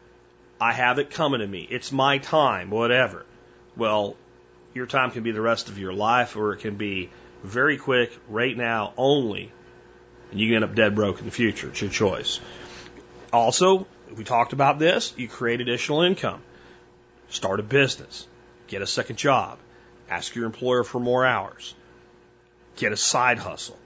I have it coming to me. It's my time, whatever. Well, your time can be the rest of your life, or it can be very quick, right now only, and you end up dead broke in the future. It's your choice. Also, we talked about this. You create additional income. Start a business. Get a second job. Ask your employer for more hours. Get a side hustle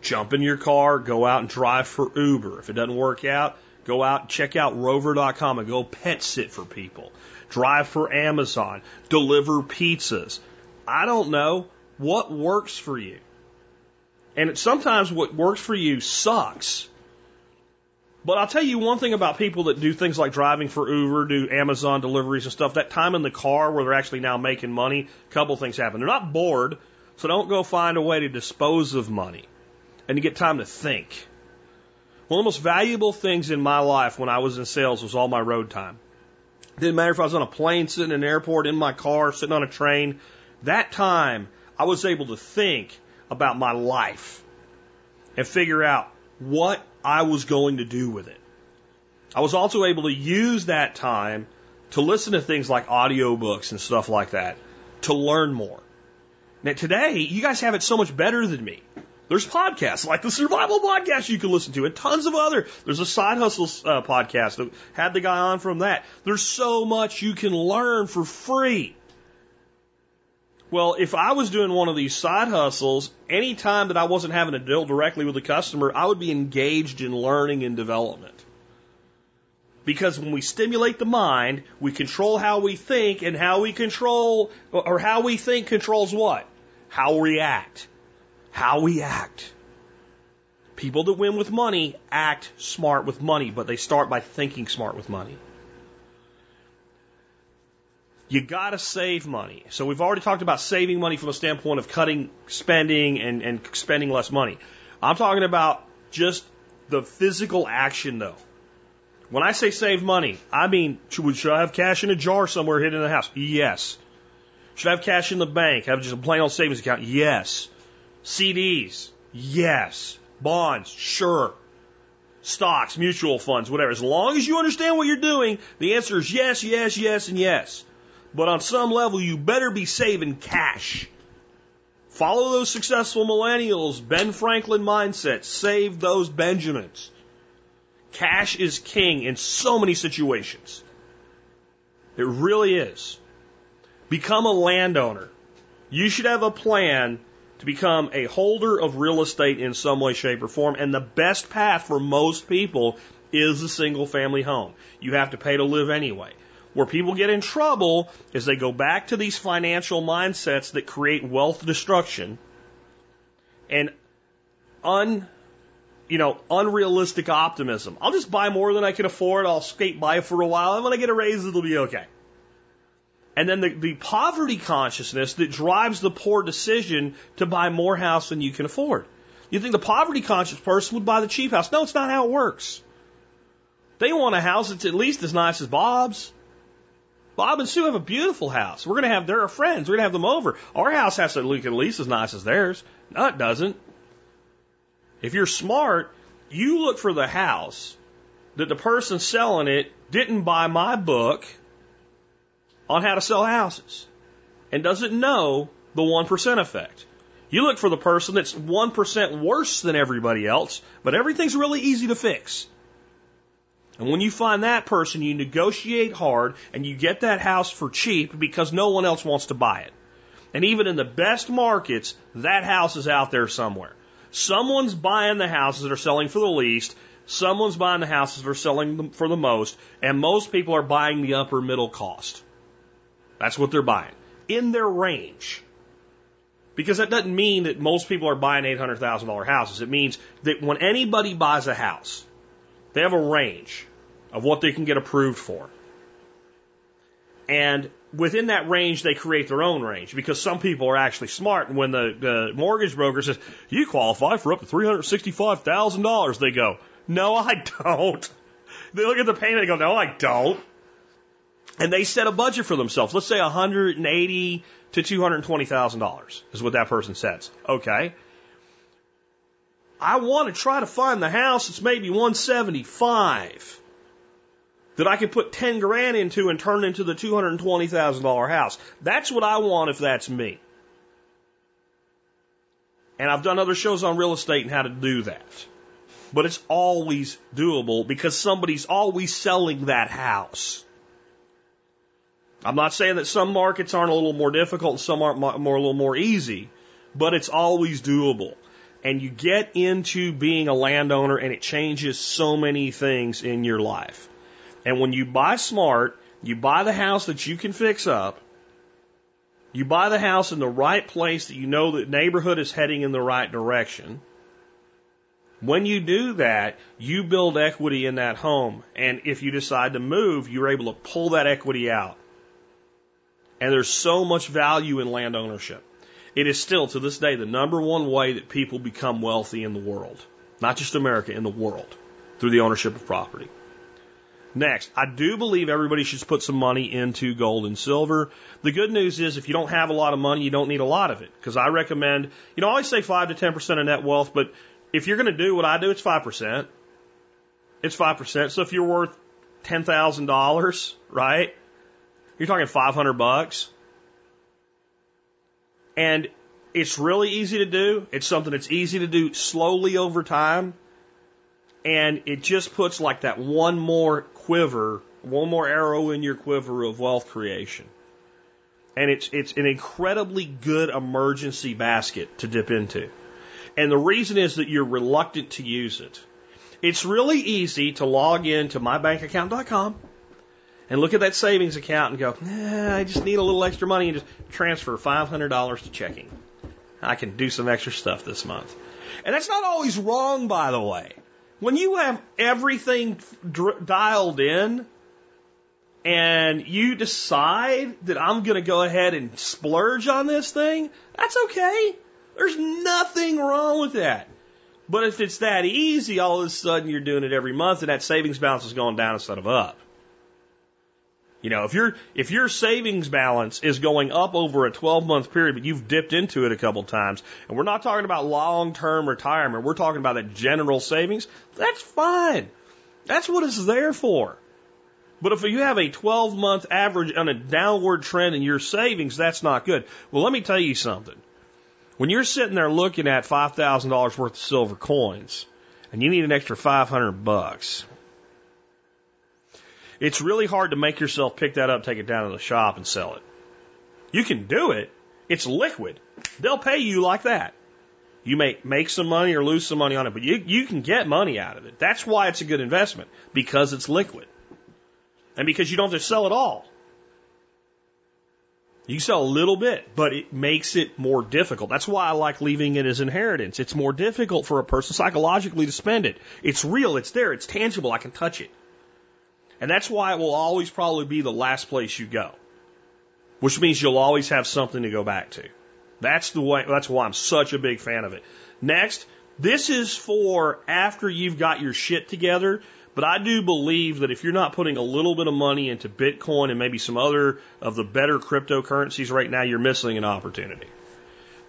jump in your car, go out and drive for Uber. If it doesn't work out, go out and check out rover.com and go pet sit for people. Drive for Amazon, deliver pizzas. I don't know what works for you. And sometimes what works for you sucks. But I'll tell you one thing about people that do things like driving for Uber, do Amazon deliveries and stuff, that time in the car where they're actually now making money, a couple things happen. They're not bored, so don't go find a way to dispose of money and to get time to think. One of the most valuable things in my life when I was in sales was all my road time. Didn't matter if I was on a plane, sitting in an airport, in my car, sitting on a train. That time, I was able to think about my life and figure out what I was going to do with it. I was also able to use that time to listen to things like audiobooks and stuff like that to learn more. Now today, you guys have it so much better than me. There's podcasts like the Survival Podcast you can listen to, and tons of other. There's a Side Hustle uh, podcast that had the guy on from that. There's so much you can learn for free. Well, if I was doing one of these side hustles, any time that I wasn't having to deal directly with the customer, I would be engaged in learning and development. Because when we stimulate the mind, we control how we think, and how we control, or how we think controls what? How we act how we act. People that win with money act smart with money, but they start by thinking smart with money. You gotta save money. So we've already talked about saving money from a standpoint of cutting spending and, and spending less money. I'm talking about just the physical action though. When I say save money, I mean, should, should I have cash in a jar somewhere hidden in the house? Yes. Should I have cash in the bank? Have just a plain old savings account? Yes. CDs? Yes. Bonds? Sure. Stocks, mutual funds, whatever. As long as you understand what you're doing, the answer is yes, yes, yes, and yes. But on some level, you better be saving cash. Follow those successful millennials, Ben Franklin mindset. Save those Benjamins. Cash is king in so many situations. It really is. Become a landowner. You should have a plan to become a holder of real estate in some way, shape, or form. And the best path for most people is a single family home. You have to pay to live anyway. Where people get in trouble is they go back to these financial mindsets that create wealth destruction and un, you know, unrealistic optimism. I'll just buy more than I can afford. I'll skate by for a while. And when I get a raise, it'll be okay. And then the, the poverty consciousness that drives the poor decision to buy more house than you can afford. You think the poverty conscious person would buy the cheap house. No, it's not how it works. They want a house that's at least as nice as Bob's. Bob and Sue have a beautiful house. We're going to have, they're our friends. We're going to have them over. Our house has to look at least as nice as theirs. No, it doesn't. If you're smart, you look for the house that the person selling it didn't buy my book on how to sell houses and doesn't know the 1% effect. You look for the person that's 1% worse than everybody else, but everything's really easy to fix. And when you find that person, you negotiate hard and you get that house for cheap because no one else wants to buy it. And even in the best markets, that house is out there somewhere. Someone's buying the houses that are selling for the least. Someone's buying the houses that are selling for the most. And most people are buying the upper middle cost. That's what they're buying in their range. Because that doesn't mean that most people are buying $800,000 houses. It means that when anybody buys a house, they have a range of what they can get approved for. And within that range, they create their own range because some people are actually smart. And when the, the mortgage broker says, you qualify for up to $365,000, they go, no, I don't. They look at the payment and go, no, I don't. And they set a budget for themselves. Let's say 180 to $220,000 is what that person says. Okay. I want to try to find the house that's maybe 175 that I could put 10 grand into and turn into the $220,000 house. That's what I want if that's me. And I've done other shows on real estate and how to do that. But it's always doable because somebody's always selling that house. I'm not saying that some markets aren't a little more difficult and some aren't more, a little more easy, but it's always doable. And you get into being a landowner and it changes so many things in your life. And when you buy smart, you buy the house that you can fix up, you buy the house in the right place that you know the neighborhood is heading in the right direction. When you do that, you build equity in that home. And if you decide to move, you're able to pull that equity out. And there's so much value in land ownership. It is still, to this day, the number one way that people become wealthy in the world. Not just America, in the world. Through the ownership of property. Next, I do believe everybody should put some money into gold and silver. The good news is if you don't have a lot of money, you don't need a lot of it. Because I recommend, you know, I always say 5 to 10% of net wealth, but if you're going to do what I do, it's 5%. It's 5%. So if you're worth $10,000, right? You're talking 500 bucks. And it's really easy to do. It's something that's easy to do slowly over time. And it just puts like that one more quiver, one more arrow in your quiver of wealth creation. And it's, it's an incredibly good emergency basket to dip into. And the reason is that you're reluctant to use it. It's really easy to log in to mybankaccount.com and look at that savings account and go, eh, I just need a little extra money and just transfer $500 to checking. I can do some extra stuff this month. And that's not always wrong, by the way. When you have everything dialed in and you decide that I'm going to go ahead and splurge on this thing, that's okay. There's nothing wrong with that. But if it's that easy, all of a sudden you're doing it every month and that savings balance is going down instead of up. You know, if your if your savings balance is going up over a 12 month period, but you've dipped into it a couple times, and we're not talking about long term retirement, we're talking about that general savings, that's fine. That's what it's there for. But if you have a 12 month average on a downward trend in your savings, that's not good. Well, let me tell you something. When you're sitting there looking at $5,000 worth of silver coins and you need an extra 500 bucks, it's really hard to make yourself pick that up, take it down to the shop and sell it. You can do it. It's liquid. They'll pay you like that. You may make some money or lose some money on it, but you, you can get money out of it. That's why it's a good investment because it's liquid. And because you don't have to sell it all. You sell a little bit, but it makes it more difficult. That's why I like leaving it as inheritance. It's more difficult for a person psychologically to spend it. It's real, it's there, it's tangible, I can touch it. And that's why it will always probably be the last place you go. Which means you'll always have something to go back to. That's the way, that's why I'm such a big fan of it. Next, this is for after you've got your shit together, but I do believe that if you're not putting a little bit of money into Bitcoin and maybe some other of the better cryptocurrencies right now, you're missing an opportunity.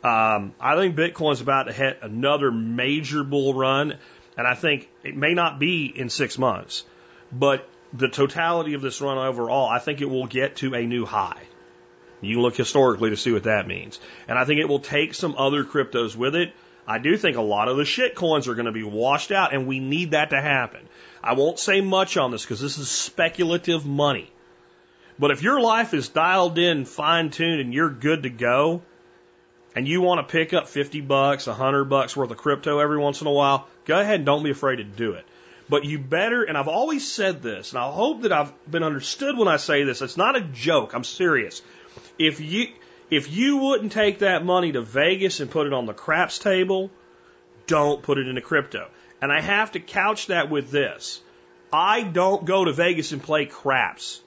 Um, I think Bitcoin's about to hit another major bull run, and I think it may not be in six months, but the totality of this run overall, I think it will get to a new high. You can look historically to see what that means. And I think it will take some other cryptos with it. I do think a lot of the shit coins are going to be washed out, and we need that to happen. I won't say much on this because this is speculative money. But if your life is dialed in, fine tuned, and you're good to go, and you want to pick up 50 bucks, 100 bucks worth of crypto every once in a while, go ahead and don't be afraid to do it. But you better, and I've always said this, and I hope that I've been understood when I say this. It's not a joke. I'm serious. If you, if you wouldn't take that money to Vegas and put it on the craps table, don't put it into crypto. And I have to couch that with this. I don't go to Vegas and play craps.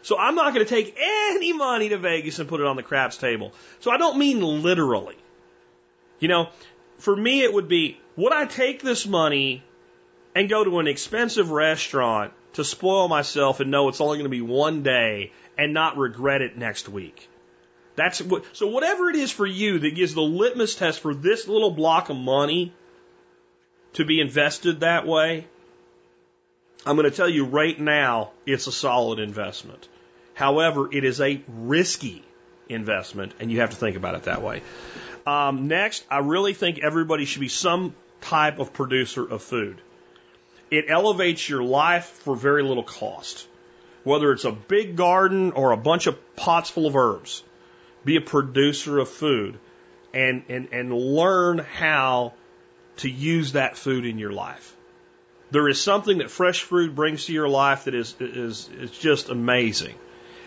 So I'm not going to take any money to Vegas and put it on the craps table. So I don't mean literally. You know, for me it would be, would I take this money and go to an expensive restaurant to spoil myself and know it's only going to be one day and not regret it next week. That's what, so whatever it is for you that gives the litmus test for this little block of money to be invested that way, I'm going to tell you right now, it's a solid investment. However, it is a risky investment, and you have to think about it that way. Um, next, I really think everybody should be some type of producer of food. It elevates your life for very little cost. Whether it's a big garden or a bunch of pots full of herbs, be a producer of food and, and, and learn how to use that food in your life. There is something that fresh fruit brings to your life that is, is, is just amazing.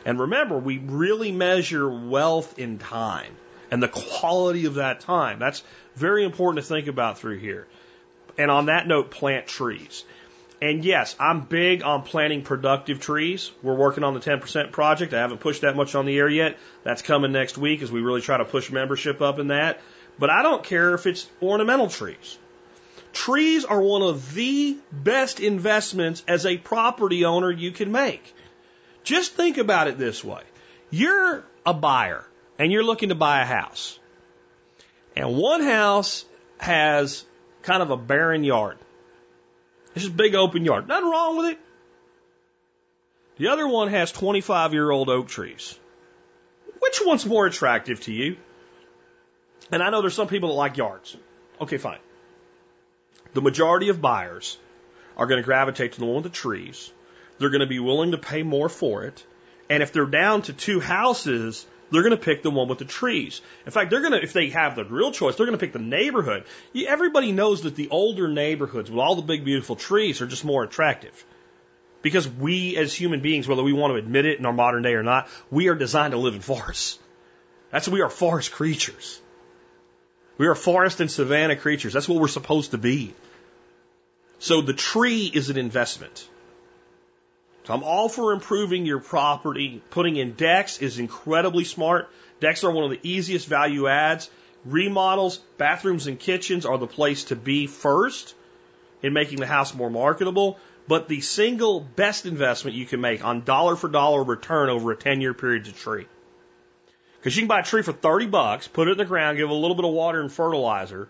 And remember, we really measure wealth in time and the quality of that time. That's very important to think about through here. And on that note, plant trees. And yes, I'm big on planting productive trees. We're working on the 10% project. I haven't pushed that much on the air yet. That's coming next week as we really try to push membership up in that. But I don't care if it's ornamental trees. Trees are one of the best investments as a property owner you can make. Just think about it this way. You're a buyer and you're looking to buy a house. And one house has kind of a barren yard. It's just a big open yard. Nothing wrong with it. The other one has 25 year old oak trees. Which one's more attractive to you? And I know there's some people that like yards. Okay, fine. The majority of buyers are going to gravitate to the one with the trees. They're going to be willing to pay more for it. And if they're down to two houses, they're going to pick the one with the trees. In fact, they're going to, if they have the real choice, they're going to pick the neighborhood. Everybody knows that the older neighborhoods with all the big, beautiful trees are just more attractive. Because we as human beings, whether we want to admit it in our modern day or not, we are designed to live in forests. That's we are forest creatures. We are forest and savanna creatures. That's what we're supposed to be. So the tree is an investment. I'm all for improving your property. Putting in decks is incredibly smart. Decks are one of the easiest value adds. Remodels, bathrooms and kitchens are the place to be first in making the house more marketable. But the single best investment you can make on dollar for dollar return over a 10 year period is a tree. Because you can buy a tree for 30 bucks, put it in the ground, give it a little bit of water and fertilizer,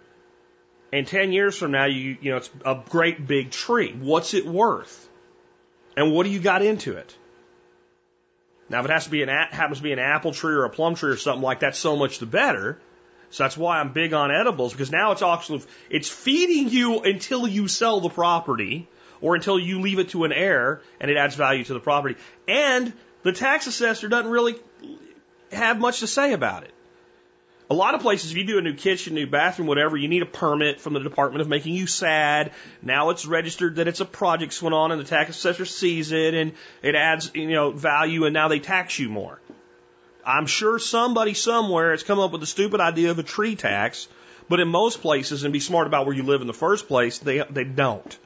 and 10 years from now, you, you know, it's a great big tree. What's it worth? And what do you got into it? Now, if it has to be an, happens to be an apple tree or a plum tree or something like that, so much the better. So that's why I'm big on edibles because now it's actually, it's feeding you until you sell the property or until you leave it to an heir and it adds value to the property. And the tax assessor doesn't really have much to say about it. A lot of places, if you do a new kitchen, new bathroom, whatever, you need a permit from the Department of Making You Sad. Now it's registered that it's a project going on and the tax assessor sees it and it adds, you know, value and now they tax you more. I'm sure somebody somewhere has come up with the stupid idea of a tree tax, but in most places, and be smart about where you live in the first place, they, they don't.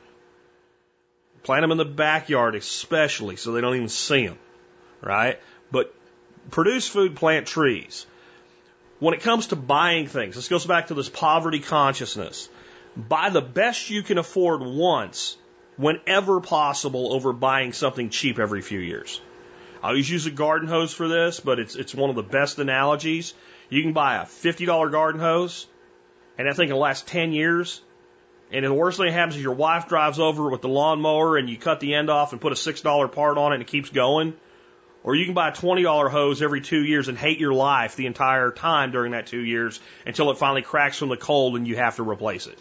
Plant them in the backyard especially so they don't even see them, right? But produce food, plant trees. When it comes to buying things, this goes back to this poverty consciousness. Buy the best you can afford once, whenever possible, over buying something cheap every few years. I always use a garden hose for this, but it's, it's one of the best analogies. You can buy a $50 garden hose, and that thing can last 10 years. And the worst thing that happens is your wife drives over with the lawnmower and you cut the end off and put a $6 part on it and it keeps going. Or you can buy a $20 hose every two years and hate your life the entire time during that two years until it finally cracks from the cold and you have to replace it.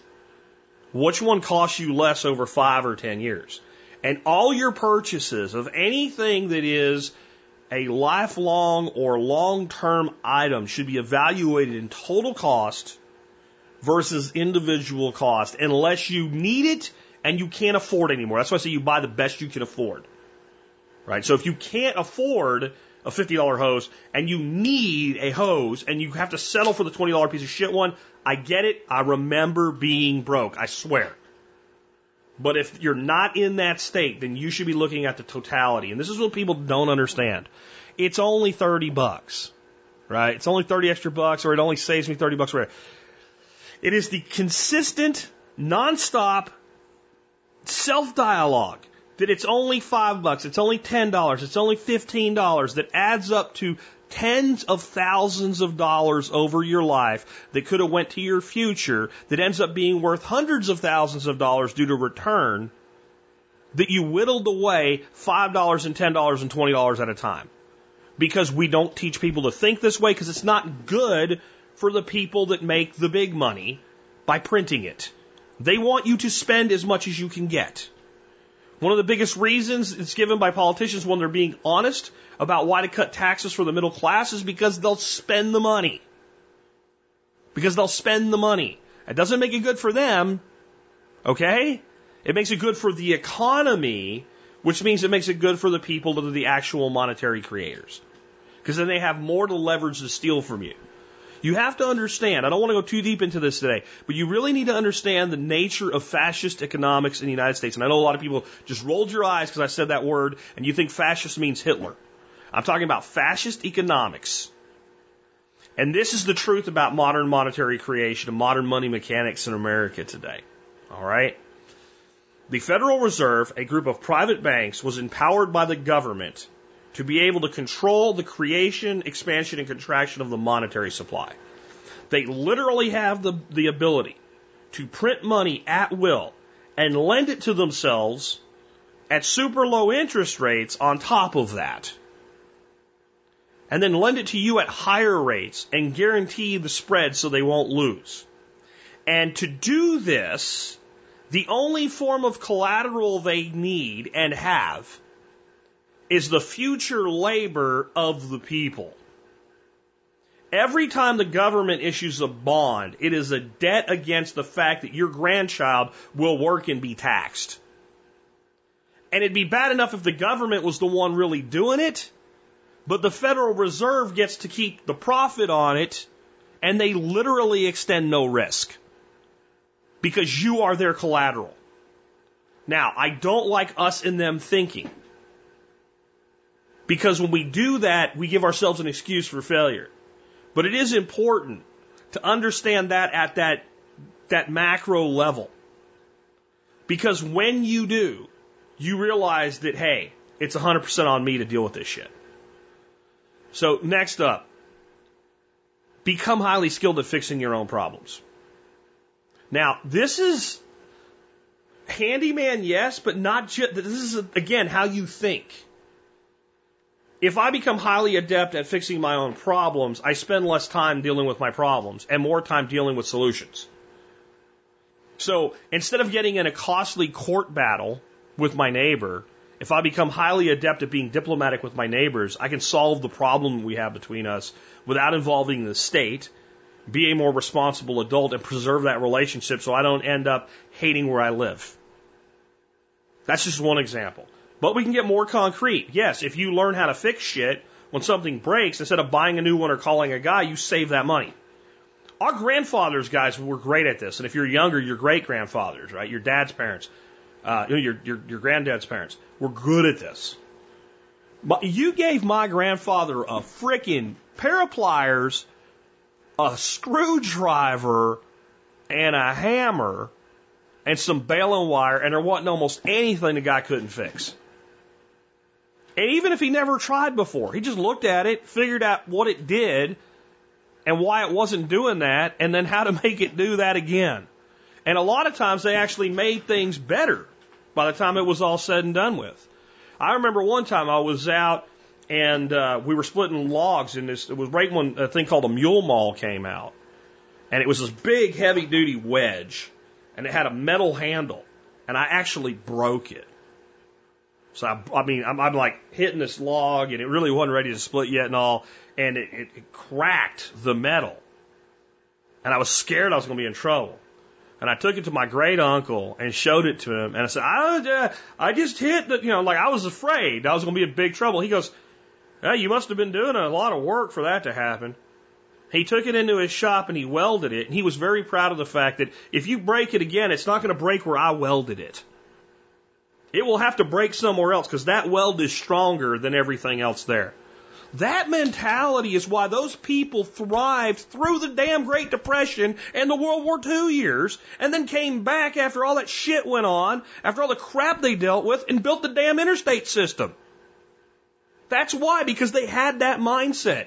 Which one costs you less over five or 10 years? And all your purchases of anything that is a lifelong or long term item should be evaluated in total cost versus individual cost unless you need it and you can't afford anymore. That's why I say you buy the best you can afford. Right? So if you can't afford a $50 hose and you need a hose and you have to settle for the $20 piece of shit one, I get it. I remember being broke. I swear. But if you're not in that state, then you should be looking at the totality. And this is what people don't understand. It's only 30 bucks, right? It's only 30 extra bucks, or it only saves me 30 bucks. Whatever. It is the consistent, nonstop self dialogue that it's only five bucks, it's only ten dollars, it's only fifteen dollars that adds up to tens of thousands of dollars over your life that could have went to your future that ends up being worth hundreds of thousands of dollars due to return that you whittled away $5 and $10 and $20 at a time. Because we don't teach people to think this way because it's not good for the people that make the big money by printing it. They want you to spend as much as you can get. One of the biggest reasons it's given by politicians when they're being honest about why to cut taxes for the middle class is because they'll spend the money. Because they'll spend the money. It doesn't make it good for them, okay? It makes it good for the economy, which means it makes it good for the people that are the actual monetary creators. Because then they have more to leverage to steal from you. You have to understand, I don't want to go too deep into this today, but you really need to understand the nature of fascist economics in the United States. And I know a lot of people just rolled your eyes because I said that word and you think fascist means Hitler. I'm talking about fascist economics. And this is the truth about modern monetary creation and modern money mechanics in America today. All right? The Federal Reserve, a group of private banks, was empowered by the government to be able to control the creation, expansion, and contraction of the monetary supply. They literally have the, the ability to print money at will and lend it to themselves at super low interest rates on top of that. And then lend it to you at higher rates and guarantee the spread so they won't lose. And to do this, the only form of collateral they need and have is the future labor of the people. Every time the government issues a bond, it is a debt against the fact that your grandchild will work and be taxed. And it'd be bad enough if the government was the one really doing it, but the Federal Reserve gets to keep the profit on it, and they literally extend no risk because you are their collateral. Now, I don't like us and them thinking. Because when we do that, we give ourselves an excuse for failure. But it is important to understand that at that, that macro level. Because when you do, you realize that, hey, it's 100% on me to deal with this shit. So, next up, become highly skilled at fixing your own problems. Now, this is handyman, yes, but not just, this is, again, how you think. If I become highly adept at fixing my own problems, I spend less time dealing with my problems and more time dealing with solutions. So instead of getting in a costly court battle with my neighbor, if I become highly adept at being diplomatic with my neighbors, I can solve the problem we have between us without involving the state, be a more responsible adult, and preserve that relationship so I don't end up hating where I live. That's just one example. But we can get more concrete. Yes, if you learn how to fix shit when something breaks, instead of buying a new one or calling a guy, you save that money. Our grandfathers, guys, were great at this. And if you're younger, your great grandfathers, right? Your dad's parents, uh, your, your, your granddad's parents were good at this. But you gave my grandfather a freaking pair of pliers, a screwdriver, and a hammer, and some baling wire, and there wasn't almost anything the guy couldn't fix. And even if he never tried before, he just looked at it, figured out what it did, and why it wasn't doing that, and then how to make it do that again. And a lot of times they actually made things better by the time it was all said and done with. I remember one time I was out and uh, we were splitting logs, and this it was right when a thing called a mule maul came out, and it was this big, heavy duty wedge, and it had a metal handle, and I actually broke it. So I, I mean, I'm, I'm like hitting this log, and it really wasn't ready to split yet, and all, and it, it, it cracked the metal, and I was scared I was going to be in trouble. And I took it to my great uncle and showed it to him. And I said, I, uh, I just hit the, you know, like I was afraid I was going to be in big trouble. He goes, well, you must have been doing a lot of work for that to happen. He took it into his shop and he welded it. And he was very proud of the fact that if you break it again, it's not going to break where I welded it. It will have to break somewhere else because that weld is stronger than everything else there. That mentality is why those people thrived through the damn Great Depression and the World War II years, and then came back after all that shit went on, after all the crap they dealt with, and built the damn interstate system. That's why, because they had that mindset.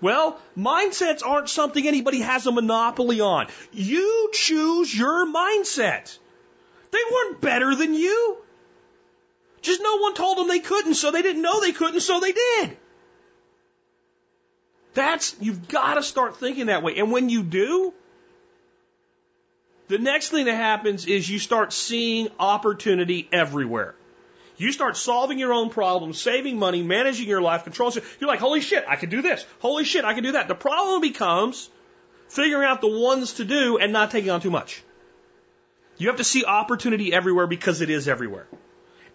Well, mindsets aren't something anybody has a monopoly on. You choose your mindset. They weren't better than you. Just no one told them they couldn't, so they didn't know they couldn't, so they did. That's, you've got to start thinking that way. And when you do, the next thing that happens is you start seeing opportunity everywhere. You start solving your own problems, saving money, managing your life, controlling. You're like, holy shit, I can do this. Holy shit, I can do that. The problem becomes figuring out the ones to do and not taking on too much. You have to see opportunity everywhere because it is everywhere.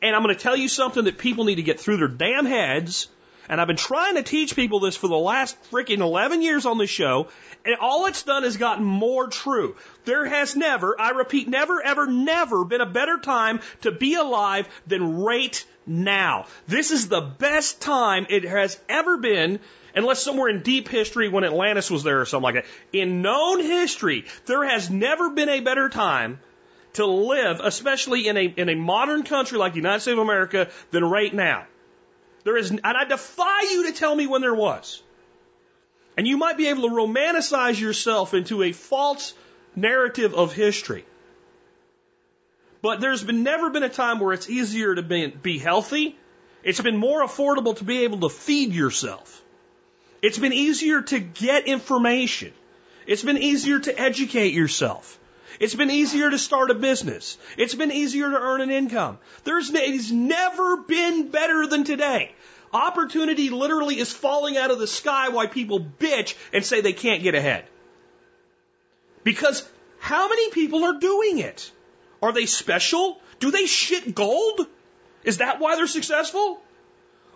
And I'm going to tell you something that people need to get through their damn heads and I've been trying to teach people this for the last freaking 11 years on this show, and all it's done is gotten more true. There has never, I repeat, never, ever, never been a better time to be alive than right now. This is the best time it has ever been unless somewhere in deep history when Atlantis was there or something like that. In known history, there has never been a better time to live, especially in a, in a modern country like the United States of America, than right now. There is, and I defy you to tell me when there was. And you might be able to romanticize yourself into a false narrative of history. But there's been never been a time where it's easier to be, be healthy. It's been more affordable to be able to feed yourself. It's been easier to get information. It's been easier to educate yourself. It's been easier to start a business. It's been easier to earn an income. There's it's never been better than today. Opportunity literally is falling out of the sky while people bitch and say they can't get ahead. Because how many people are doing it? Are they special? Do they shit gold? Is that why they're successful?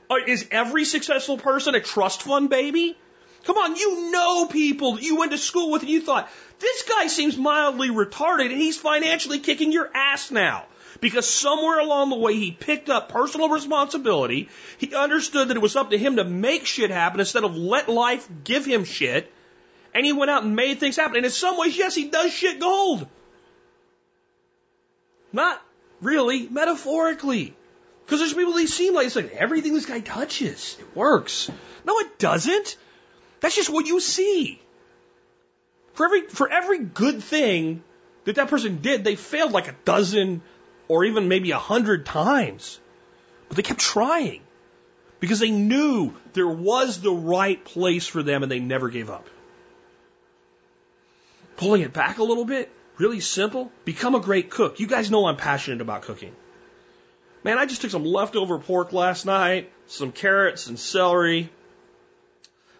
Uh, is every successful person a trust fund baby? Come on, you know people you went to school with and you thought, this guy seems mildly retarded and he's financially kicking your ass now. Because somewhere along the way he picked up personal responsibility. He understood that it was up to him to make shit happen instead of let life give him shit. And he went out and made things happen. And in some ways, yes, he does shit gold. Not really, metaphorically. Because there's people that seem like it's like everything this guy touches, it works. No, it doesn't. That's just what you see. For every for every good thing that that person did, they failed like a dozen or even maybe a hundred times. But they kept trying because they knew there was the right place for them and they never gave up. Pulling it back a little bit, really simple, become a great cook. You guys know I'm passionate about cooking. Man, I just took some leftover pork last night, some carrots and celery,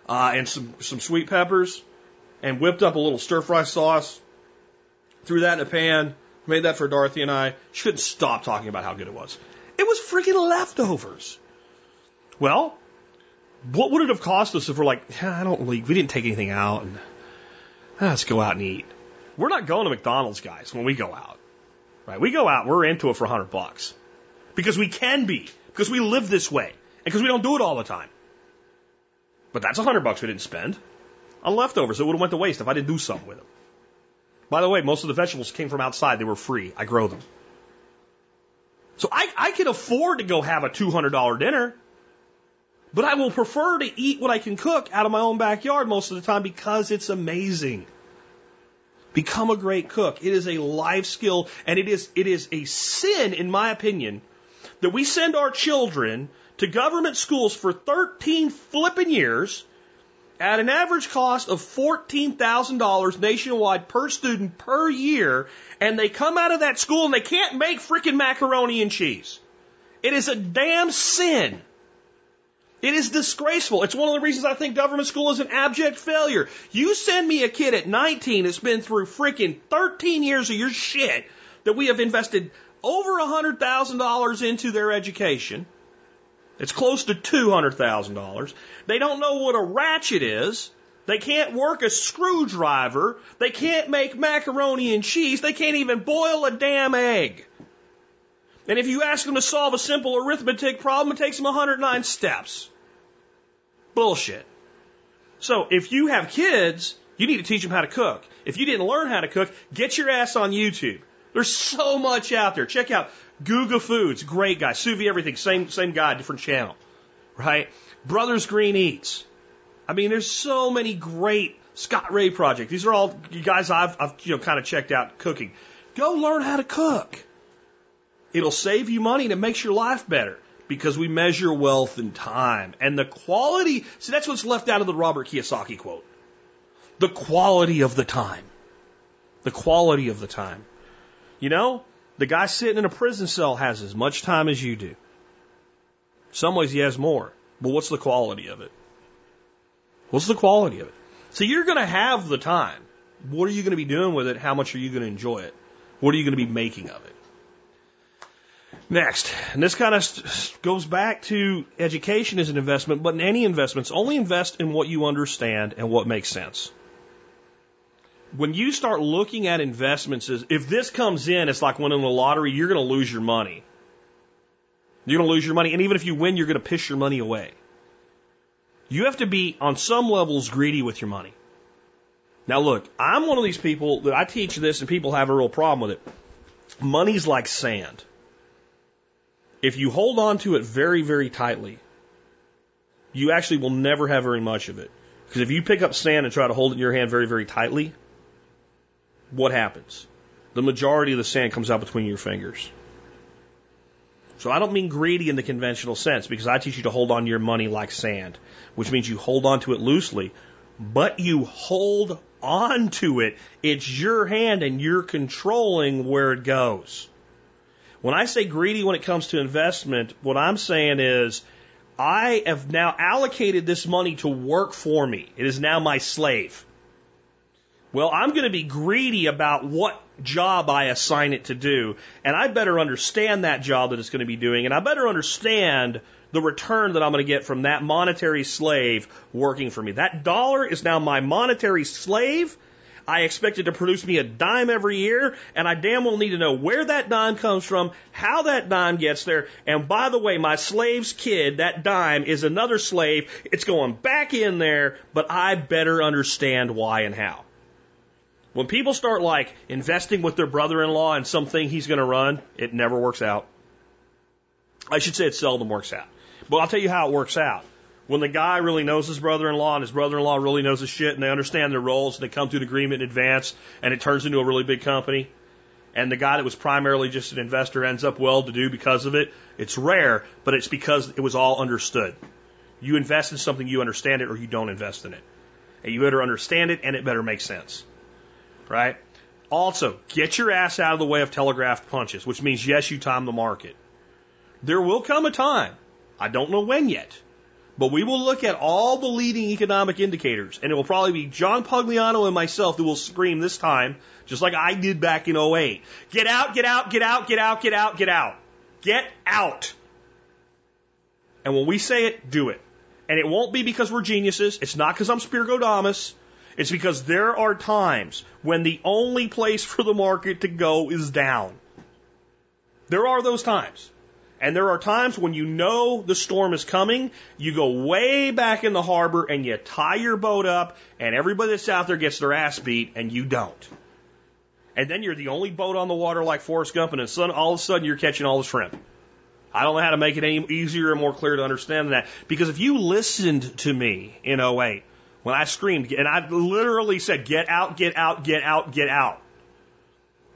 uh, and some, some sweet peppers, and whipped up a little stir fry sauce, threw that in a pan, made that for Dorothy and I. She couldn't stop talking about how good it was. It was freaking leftovers. Well, what would it have cost us if we're like, yeah, I don't leave, we didn't take anything out, and ah, let's go out and eat. We're not going to McDonald's, guys, when we go out. Right? We go out, we're into it for a hundred bucks. Because we can be. Because we live this way. And because we don't do it all the time. But that's a hundred bucks we didn't spend on leftovers. It would have went to waste if I didn't do something with them. By the way, most of the vegetables came from outside. They were free. I grow them. So I, I can afford to go have a $200 dinner, but I will prefer to eat what I can cook out of my own backyard most of the time because it's amazing. Become a great cook. It is a life skill and it is, it is a sin, in my opinion, that we send our children to government schools for 13 flipping years at an average cost of $14,000 nationwide per student per year, and they come out of that school and they can't make freaking macaroni and cheese. It is a damn sin. It is disgraceful. It's one of the reasons I think government school is an abject failure. You send me a kid at 19 that's been through freaking 13 years of your shit that we have invested over $100,000 into their education. It's close to $200,000. They don't know what a ratchet is. They can't work a screwdriver. They can't make macaroni and cheese. They can't even boil a damn egg. And if you ask them to solve a simple arithmetic problem, it takes them 109 steps. Bullshit. So if you have kids, you need to teach them how to cook. If you didn't learn how to cook, get your ass on YouTube. There's so much out there. Check out Guga Foods, great guy. Sous everything, same same guy, different channel, right? Brothers Green Eats. I mean, there's so many great Scott Rea project. These are all you guys I've, I've you know kind of checked out cooking. Go learn how to cook. It'll save you money and it makes your life better because we measure wealth in time and the quality. See, that's what's left out of the Robert Kiyosaki quote. The quality of the time. The quality of the time. You know, the guy sitting in a prison cell has as much time as you do. Some ways he has more. But what's the quality of it? What's the quality of it? So you're going to have the time. What are you going to be doing with it? How much are you going to enjoy it? What are you going to be making of it? Next, and this kind of goes back to education as an investment, but in any investments, only invest in what you understand and what makes sense. When you start looking at investments as if this comes in, it's like winning the lottery, you're going to lose your money. You're going to lose your money, and even if you win, you're going to piss your money away. You have to be on some levels greedy with your money. Now look, I'm one of these people that I teach this and people have a real problem with it. Money's like sand. If you hold on to it very, very tightly, you actually will never have very much of it. Because if you pick up sand and try to hold it in your hand very, very tightly, what happens? The majority of the sand comes out between your fingers. So I don't mean greedy in the conventional sense because I teach you to hold on to your money like sand, which means you hold on to it loosely, but you hold on to it. It's your hand and you're controlling where it goes. When I say greedy when it comes to investment, what I'm saying is I have now allocated this money to work for me. It is now my slave. Well, I'm going to be greedy about what job I assign it to do, and I better understand that job that it's going to be doing, and I better understand the return that I'm going to get from that monetary slave working for me. That dollar is now my monetary slave, I expect it to produce me a dime every year, and I damn well need to know where that dime comes from, how that dime gets there, and by the way, my slave's kid, that dime is another slave. It's going back in there, but I better understand why and how. When people start like investing with their brother in law in something he's going to run, it never works out. I should say it seldom works out. But I'll tell you how it works out. When the guy really knows his brother-in-law and his brother-in-law really knows his shit and they understand their roles and they come to an agreement in advance and it turns into a really big company and the guy that was primarily just an investor ends up well to do because of it, it's rare, but it's because it was all understood. You invest in something, you understand it, or you don't invest in it. And you better understand it and it better make sense. Right? Also, get your ass out of the way of telegraphed punches, which means yes, you time the market. There will come a time, I don't know when yet, but we will look at all the leading economic indicators, and it will probably be John Pugliano and myself who will scream this time, just like I did back in 08. Get out, get out, get out, get out, get out, get out. Get out. And when we say it, do it. And it won't be because we're geniuses. It's not because I'm Spirkodamus. It's because there are times when the only place for the market to go is down. There are those times. And there are times when you know the storm is coming, you go way back in the harbor and you tie your boat up, and everybody that's out there gets their ass beat, and you don't. And then you're the only boat on the water like Forrest Gump, and all of a sudden you're catching all the shrimp. I don't know how to make it any easier or more clear to understand that. Because if you listened to me in 08, when I screamed, and I literally said, get out, get out, get out, get out,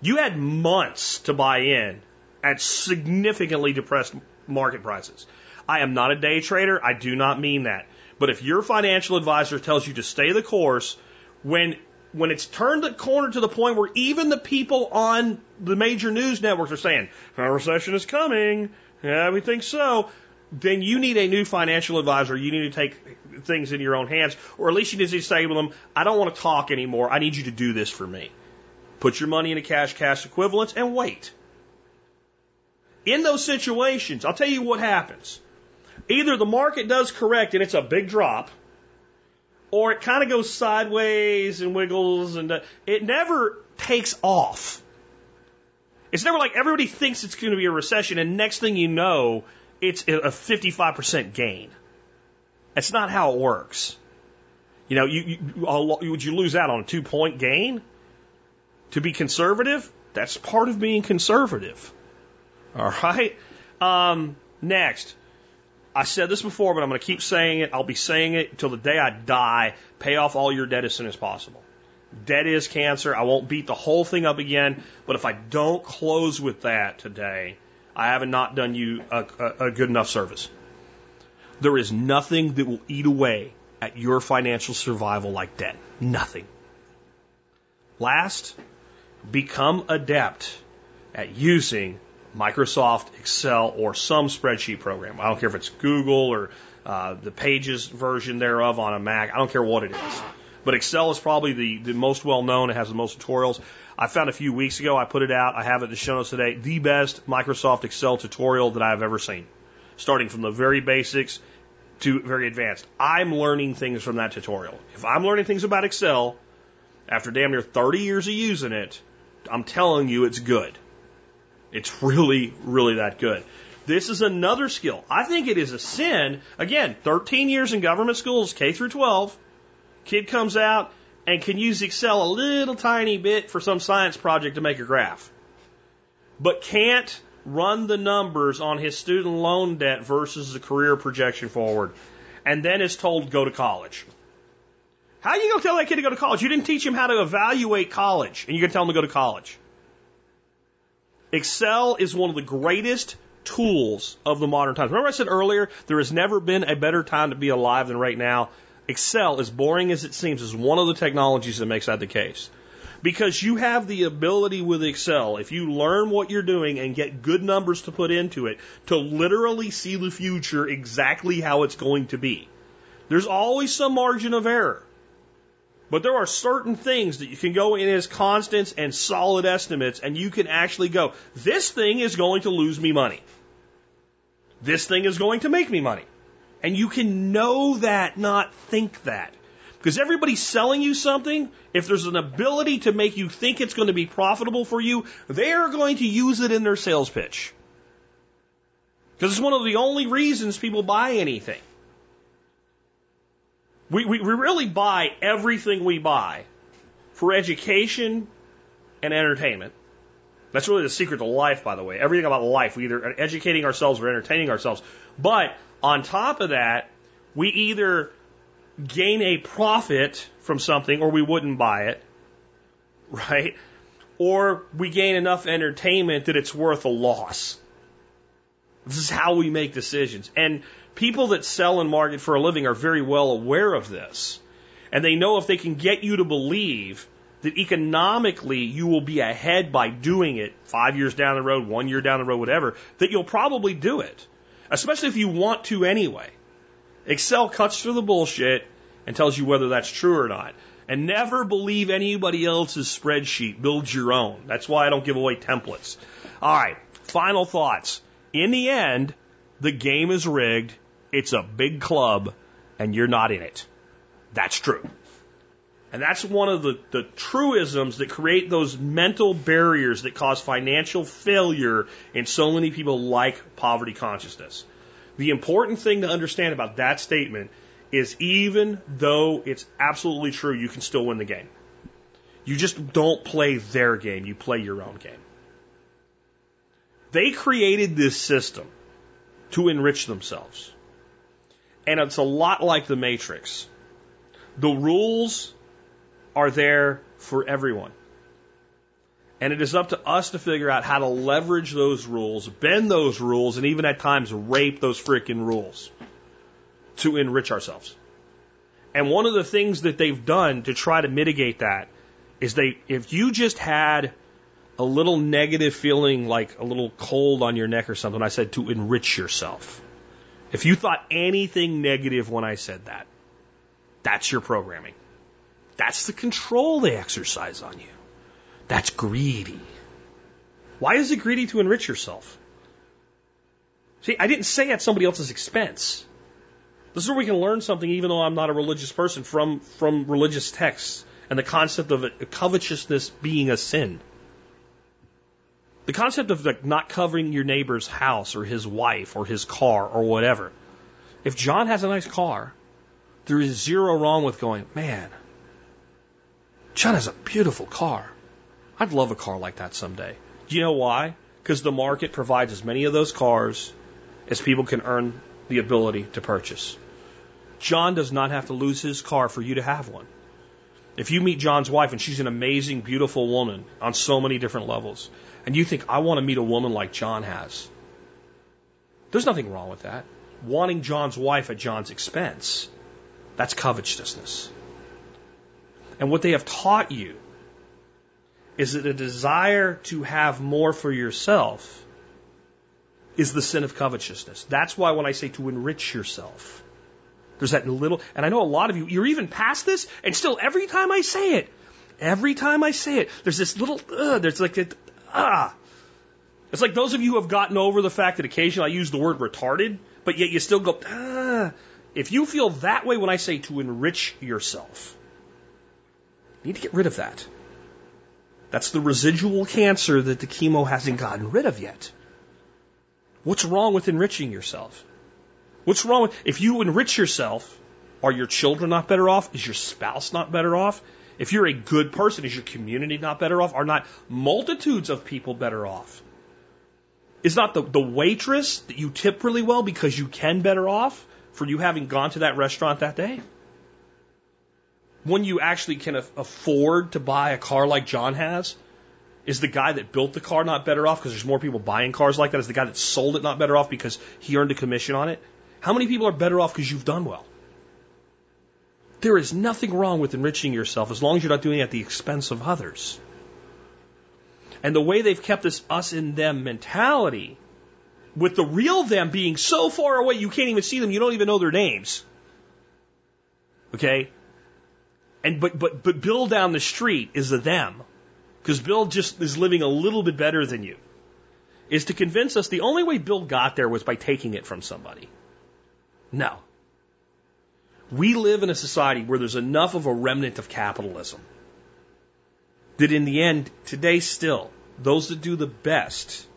you had months to buy in at significantly depressed market prices. I am not a day trader. I do not mean that. But if your financial advisor tells you to stay the course, when when it's turned the corner to the point where even the people on the major news networks are saying a recession is coming, yeah, we think so. Then you need a new financial advisor. You need to take things in your own hands, or at least you need to say to them, I don't want to talk anymore. I need you to do this for me. Put your money in a cash cash equivalents and wait. In those situations, I'll tell you what happens. Either the market does correct and it's a big drop, or it kind of goes sideways and wiggles and uh, it never takes off. It's never like everybody thinks it's going to be a recession, and next thing you know, it's a 55% gain. That's not how it works. You know, you, you, would you lose out on a two point gain to be conservative? That's part of being conservative. All right. Um, next, I said this before, but I'm going to keep saying it. I'll be saying it until the day I die. Pay off all your debt as soon as possible. Debt is cancer. I won't beat the whole thing up again, but if I don't close with that today, I have not done you a, a, a good enough service. There is nothing that will eat away at your financial survival like debt. Nothing. Last, become adept at using Microsoft Excel or some spreadsheet program. I don't care if it's Google or uh, the Pages version thereof on a Mac. I don't care what it is. But Excel is probably the, the most well known. It has the most tutorials. I found a few weeks ago, I put it out. I have it in the show notes today. The best Microsoft Excel tutorial that I've ever seen. Starting from the very basics to very advanced. I'm learning things from that tutorial. If I'm learning things about Excel after damn near 30 years of using it, I'm telling you it's good. It's really, really that good. This is another skill. I think it is a sin. Again, 13 years in government schools, K through 12, Kid comes out and can use Excel a little tiny bit for some science project to make a graph, but can't run the numbers on his student loan debt versus the career projection forward, and then is told go to college. How are you going to tell that kid to go to college? You didn't teach him how to evaluate college, and you're going to tell him to go to college. Excel is one of the greatest tools of the modern times. Remember I said earlier, there has never been a better time to be alive than right now. Excel, as boring as it seems, is one of the technologies that makes that the case. Because you have the ability with Excel, if you learn what you're doing and get good numbers to put into it, to literally see the future exactly how it's going to be. There's always some margin of error. But there are certain things that you can go in as constants and solid estimates, and you can actually go, this thing is going to lose me money. This thing is going to make me money. And you can know that, not think that. Because everybody's selling you something, if there's an ability to make you think it's going to be profitable for you, they're going to use it in their sales pitch. Because it's one of the only reasons people buy anything. We, we, we really buy everything we buy for education and entertainment That's really the secret to life, by the way. Everything about life, we either educating ourselves or entertaining ourselves. But on top of that, we either gain a profit from something or we wouldn't buy it, right? Or we gain enough entertainment that it's worth a loss. This is how we make decisions. And people that sell and market for a living are very well aware of this. And they know if they can get you to believe that economically you will be ahead by doing it five years down the road, one year down the road, whatever, that you'll probably do it. Especially if you want to anyway. Excel cuts through the bullshit and tells you whether that's true or not. And never believe anybody else's spreadsheet. Build your own. That's why I don't give away templates. All right. Final thoughts. In the end, the game is rigged. It's a big club and you're not in it. That's true. And that's one of the, the truisms that create those mental barriers that cause financial failure in so many people like poverty consciousness. The important thing to understand about that statement is even though it's absolutely true, you can still win the game. You just don't play their game, you play your own game. They created this system to enrich themselves. And it's a lot like the Matrix. The rules are there for everyone. And it is up to us to figure out how to leverage those rules, bend those rules, and even at times rape those freaking rules to enrich ourselves. And one of the things that they've done to try to mitigate that is they, if you just had a little negative feeling like a little cold on your neck or something, I said to enrich yourself. If you thought anything negative when I said that, that's your programming. That's the control they exercise on you. That's greedy. Why is it greedy to enrich yourself? See, I didn't say at somebody else's expense. This is where we can learn something, even though I'm not a religious person, from, from religious texts and the concept of covetousness being a sin. The concept of like not covering your neighbor's house or his wife or his car or whatever. If John has a nice car, there is zero wrong with going, man, John has a beautiful car. I'd love a car like that someday. Do you know why? Because the market provides as many of those cars as people can earn the ability to purchase. John does not have to lose his car for you to have one. If you meet John's wife and she's an amazing, beautiful woman on so many different levels, and you think, I want to meet a woman like John has, there's nothing wrong with that. Wanting John's wife at John's expense, that's covetousness. And what they have taught you is that a desire to have more for yourself is the sin of covetousness. That's why when I say to enrich yourself, there's that little, and I know a lot of you, you're even past this, and still every time I say it, every time I say it, there's this little, uh, there's like ah. It's like those of you who have gotten over the fact that occasionally I use the word retarded, but yet you still go, ah. If you feel that way when I say to enrich yourself, need to get rid of that. That's the residual cancer that the chemo hasn't gotten rid of yet. What's wrong with enriching yourself? What's wrong with, if you enrich yourself, are your children not better off? Is your spouse not better off? If you're a good person, is your community not better off? Are not multitudes of people better off? Is not the, the waitress that you tip really well because you can better off for you having gone to that restaurant that day? When you actually can afford to buy a car like John has, is the guy that built the car not better off because there's more people buying cars like that? Is the guy that sold it not better off because he earned a commission on it? How many people are better off because you've done well? There is nothing wrong with enriching yourself as long as you're not doing it at the expense of others. And the way they've kept this us and them mentality, with the real them being so far away you can't even see them, you don't even know their names. Okay? And but but but Bill down the street is a them. Because Bill just is living a little bit better than you. Is to convince us the only way Bill got there was by taking it from somebody. No. We live in a society where there's enough of a remnant of capitalism that in the end, today still, those that do the best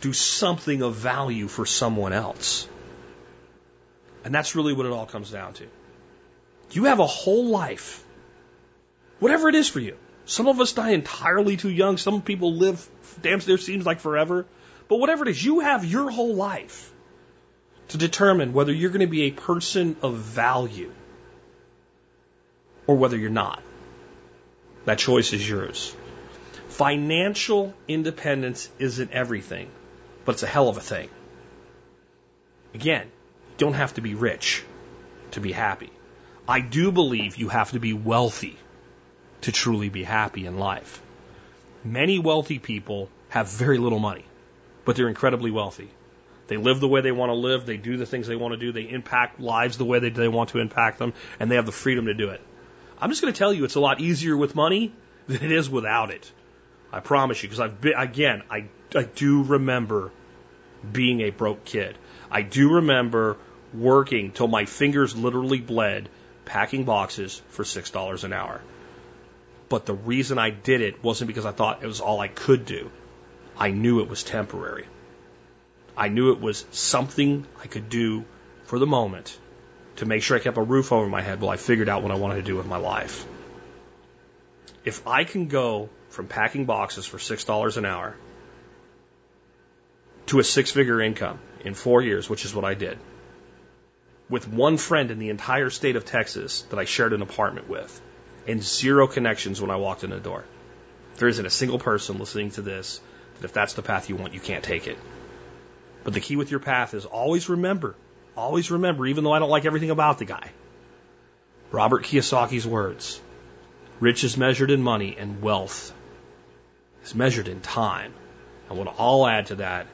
do something of value for someone else. And that's really what it all comes down to. You have a whole life, whatever it is for you. Some of us die entirely too young. Some people live damn near seems like forever. But whatever it is, you have your whole life to determine whether you're going to be a person of value or whether you're not. That choice is yours. Financial independence isn't everything, but it's a hell of a thing. Again, you don't have to be rich to be happy. I do believe you have to be wealthy to truly be happy in life. Many wealthy people have very little money, but they're incredibly wealthy. They live the way they want to live, they do the things they want to do, they impact lives the way they, they want to impact them, and they have the freedom to do it. I'm just going to tell you it's a lot easier with money than it is without it. I promise you, because I've been, again, I, I do remember being a broke kid. I do remember working till my fingers literally bled packing boxes for $6 an hour. But the reason I did it wasn't because I thought it was all I could do. I knew it was temporary. I knew it was something I could do for the moment to make sure I kept a roof over my head while I figured out what I wanted to do with my life. If I can go from packing boxes for $6 an hour to a six figure income in four years, which is what I did, with one friend in the entire state of Texas that I shared an apartment with, and zero connections when I walked in the door. There isn't a single person listening to this that if that's the path you want, you can't take it. But the key with your path is always remember, always remember, even though I don't like everything about the guy, Robert Kiyosaki's words rich is measured in money, and wealth is measured in time. And what I'll add to that,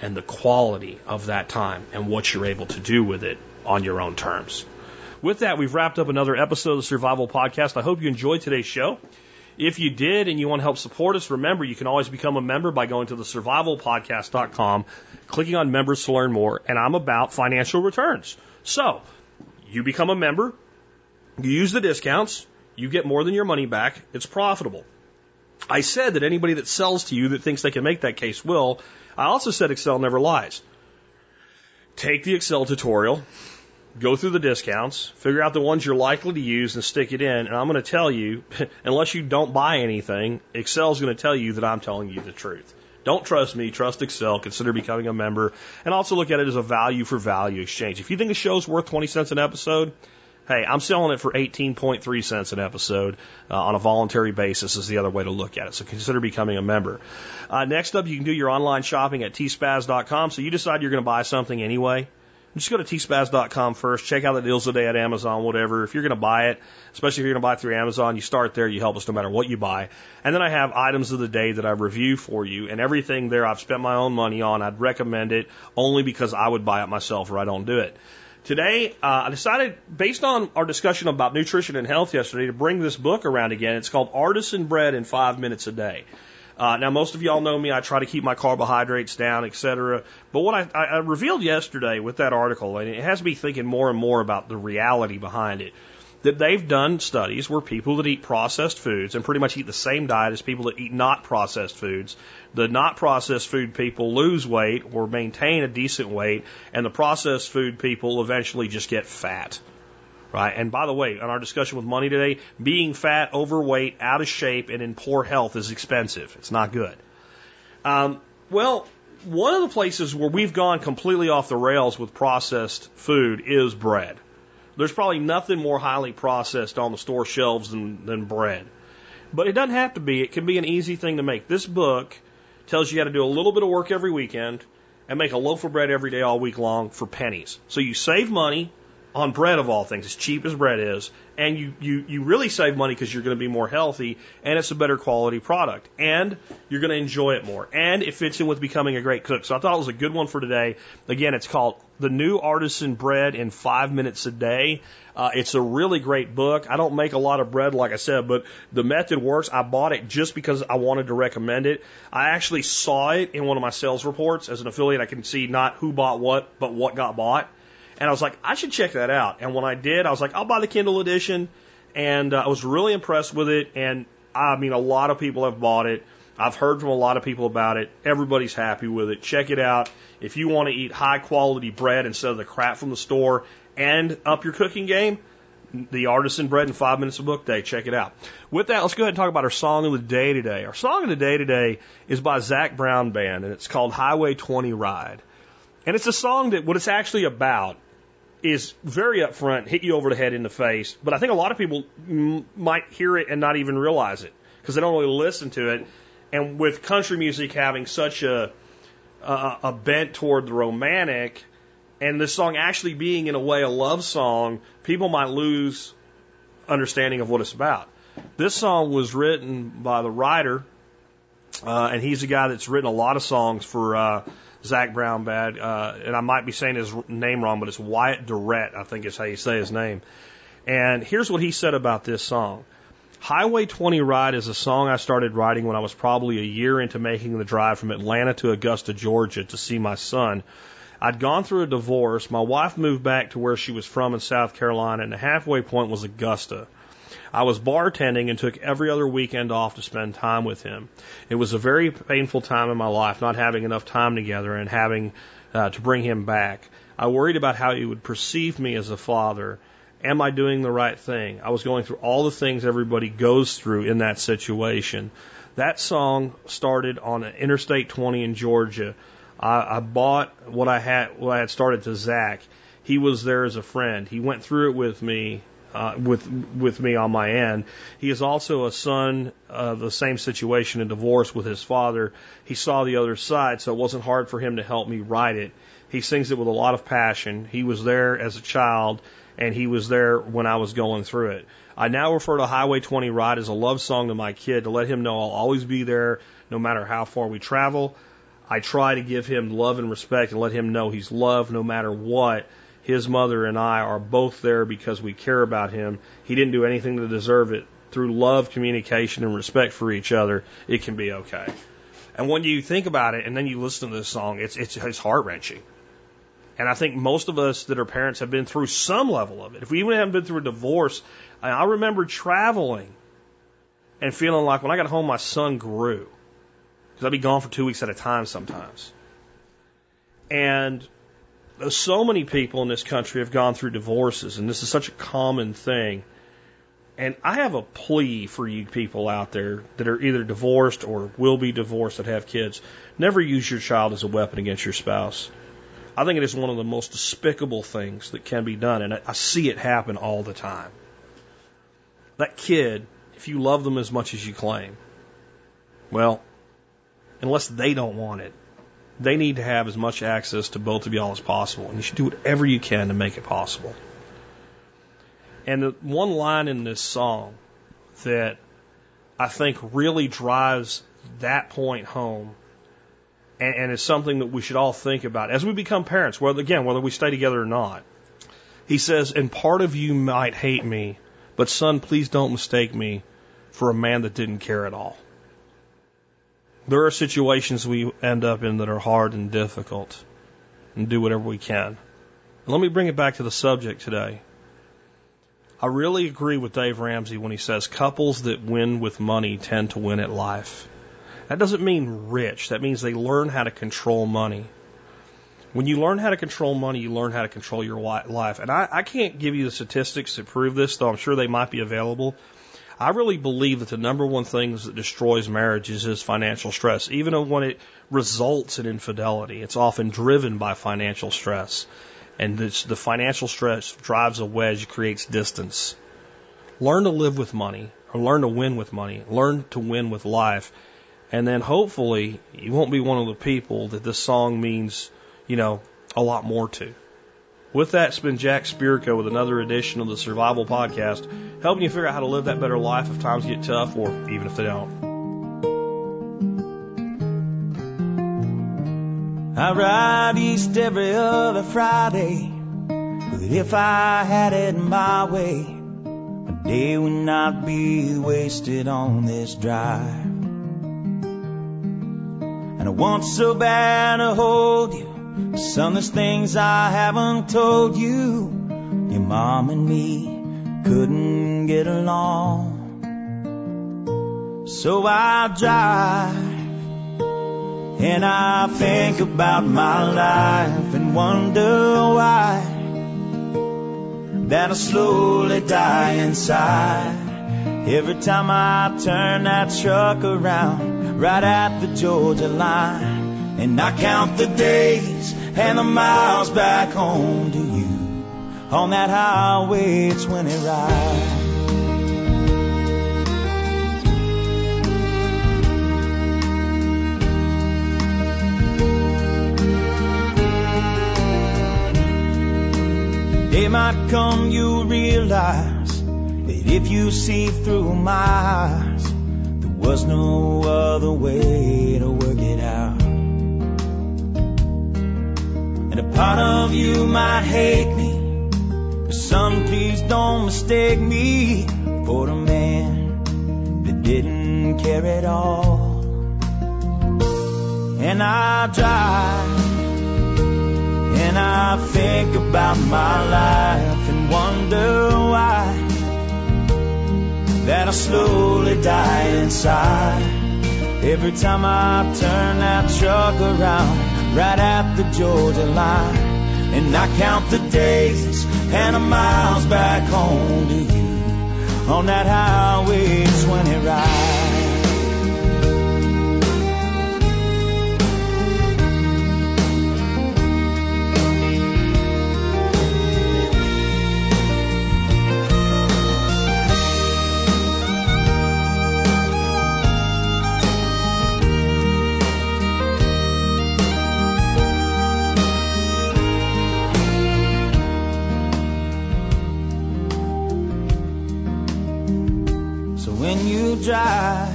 and the quality of that time, and what you're able to do with it on your own terms. With that, we've wrapped up another episode of the Survival Podcast. I hope you enjoyed today's show. If you did and you want to help support us, remember you can always become a member by going to the survivalpodcast.com, clicking on members to learn more, and I'm about financial returns. So, you become a member, you use the discounts, you get more than your money back, it's profitable. I said that anybody that sells to you that thinks they can make that case will. I also said Excel never lies. Take the Excel tutorial, go through the discounts, figure out the ones you're likely to use and stick it in. And I'm going to tell you, unless you don't buy anything, Excel is going to tell you that I'm telling you the truth. Don't trust me, trust Excel, consider becoming a member, and also look at it as a value for value exchange. If you think a show's worth 20 cents an episode, hey, I'm selling it for 18.3 cents an episode uh, on a voluntary basis is the other way to look at it. So consider becoming a member. Uh, next up, you can do your online shopping at tspaz.com. So you decide you're going to buy something anyway just go to tspaz.com first, check out the deals today at Amazon, whatever. If you're going to buy it, especially if you're going to buy it through Amazon, you start there. You help us no matter what you buy. And then I have items of the day that I review for you, and everything there I've spent my own money on. I'd recommend it only because I would buy it myself or I don't do it. Today, uh, I decided, based on our discussion about nutrition and health yesterday, to bring this book around again. It's called Artisan Bread in Five Minutes a Day. Uh, now, most of y'all know me. I try to keep my carbohydrates down, etc. But what I, I revealed yesterday with that article, and it has me thinking more and more about the reality behind it, that they've done studies where people that eat processed foods and pretty much eat the same diet as people that eat not processed foods, the not processed food people lose weight or maintain a decent weight, and the processed food people eventually just get fat right? And by the way, in our discussion with money today, being fat, overweight, out of shape, and in poor health is expensive. It's not good. Um, well, one of the places where we've gone completely off the rails with processed food is bread. There's probably nothing more highly processed on the store shelves than, than bread. But it doesn't have to be. It can be an easy thing to make. This book tells you how to do a little bit of work every weekend and make a loaf of bread every day all week long for pennies. So you save money, on bread of all things, as cheap as bread is, and you, you, you really save money because you're going to be more healthy and it's a better quality product and you're going to enjoy it more and it fits in with becoming a great cook. So I thought it was a good one for today. Again, it's called The New Artisan Bread in Five Minutes a Day. Uh, it's a really great book. I don't make a lot of bread, like I said, but the method works. I bought it just because I wanted to recommend it. I actually saw it in one of my sales reports as an affiliate. I can see not who bought what, but what got bought. And I was like, I should check that out. And when I did, I was like, I'll buy the Kindle edition. And uh, I was really impressed with it. And I mean, a lot of people have bought it. I've heard from a lot of people about it. Everybody's happy with it. Check it out. If you want to eat high quality bread instead of the crap from the store and up your cooking game, The Artisan Bread in Five Minutes a Book Day. Check it out. With that, let's go ahead and talk about our song of the day today. Our song of the day today is by Zac Brown Band, and it's called Highway 20 Ride. And it's a song that what it's actually about is very upfront, hit you over the head in the face. But I think a lot of people m- might hear it and not even realize it because they don't really listen to it. And with country music having such a a, a bent toward the romantic, and this song actually being in a way a love song, people might lose understanding of what it's about. This song was written by the writer, uh, and he's a guy that's written a lot of songs for uh, Zac Brown Band, uh, and I might be saying his name wrong, but it's Wyatt Durrette, I think is how you say his name. And here's what he said about this song. Highway 20 Ride is a song I started writing when I was probably a year into making the drive from Atlanta to Augusta, Georgia to see my son. I'd gone through a divorce. My wife moved back to where she was from in South Carolina, and the halfway point was Augusta. I was bartending and took every other weekend off to spend time with him. It was a very painful time in my life, not having enough time together and having uh, to bring him back. I worried about how he would perceive me as a father. Am I doing the right thing? I was going through all the things everybody goes through in that situation. That song started on Interstate 20 in Georgia. I, I bought what I had, what I had started to Zac. He was there as a friend. He went through it with me uh, with with me on my end. He is also a son of the same situation, a divorce with his father. He saw the other side, so it wasn't hard for him to help me write it. He sings it with a lot of passion. He was there as a child, and he was there when I was going through it. I now refer to Highway 20 Ride as a love song to my kid to let him know I'll always be there no matter how far we travel. I try to give him love and respect and let him know he's loved no matter what his mother and I are both there because we care about him. He didn't do anything to deserve it. Through love, communication, and respect for each other, it can be okay. And when you think about it and then you listen to this song, it's, it's, it's heart wrenching. And I think most of us that are parents have been through some level of it. If we even haven't been through a divorce, I remember traveling and feeling like when I got home, my son grew. Because I'd be gone for two weeks at a time sometimes. And so many people in this country have gone through divorces, and this is such a common thing. And I have a plea for you people out there that are either divorced or will be divorced that have kids. Never use your child as a weapon against your spouse. I think it is one of the most despicable things that can be done, and I see it happen all the time. That kid, if you love them as much as you claim, well, unless they don't want it, they need to have as much access to both of y'all as possible. And you should do whatever you can to make it possible. And the one line in this song that I think really drives that point home and, and is something that we should all think about as we become parents, whether again, whether we stay together or not. He says, and part of you might hate me, but son, please don't mistake me for a man that didn't care at all. There are situations we end up in that are hard and difficult and do whatever we can. And let me bring it back to the subject today. I really agree with Dave Ramsey when he says couples that win with money tend to win at life. That doesn't mean rich. That means they learn how to control money. When you learn how to control money, you learn how to control your life. And I, I can't give you the statistics to prove this, though I'm sure they might be available. I really believe that the number one thing that destroys marriages is financial stress. Even when it results in infidelity, it's often driven by financial stress. And the financial stress drives a wedge, creates distance. Learn to live with money, or learn to win with money. Learn to win with life. And then hopefully you won't be one of the people that this song means, you know, a lot more to. With that, it's been Jack Spirko with another edition of the Survival Podcast, helping you figure out how to live that better life if times get tough or even if they don't. I ride east every other Friday, but if I had it my way, a day would not be wasted on this drive. And I want so bad to hold you some there's things I haven't told you. Your mom and me couldn't get along. So I drive and I think about my life and wonder why that'll slowly die inside. Every time I turn that truck around, right at the Georgia line, and I count the days and the miles back home to you. On that highway, it's when it rides. day might come you'll realize that if you see through my eyes, there was no other way to work it out. And a part of you might hate me, but son, please don't mistake me for a man that didn't care at all. And I drive and I think about my life and wonder why that I slowly die inside. Every time I turn that truck around, right at the Georgia line, and I count the days and the miles back home to you on that highway 20 ride. Drive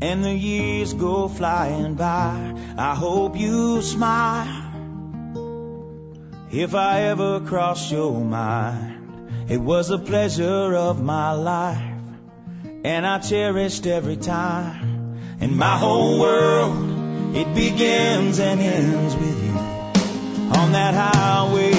and the years go flying by. I hope you smile if I ever cross your mind. It was a pleasure of my life and I cherished every time. And my whole world, it begins and ends with you on that highway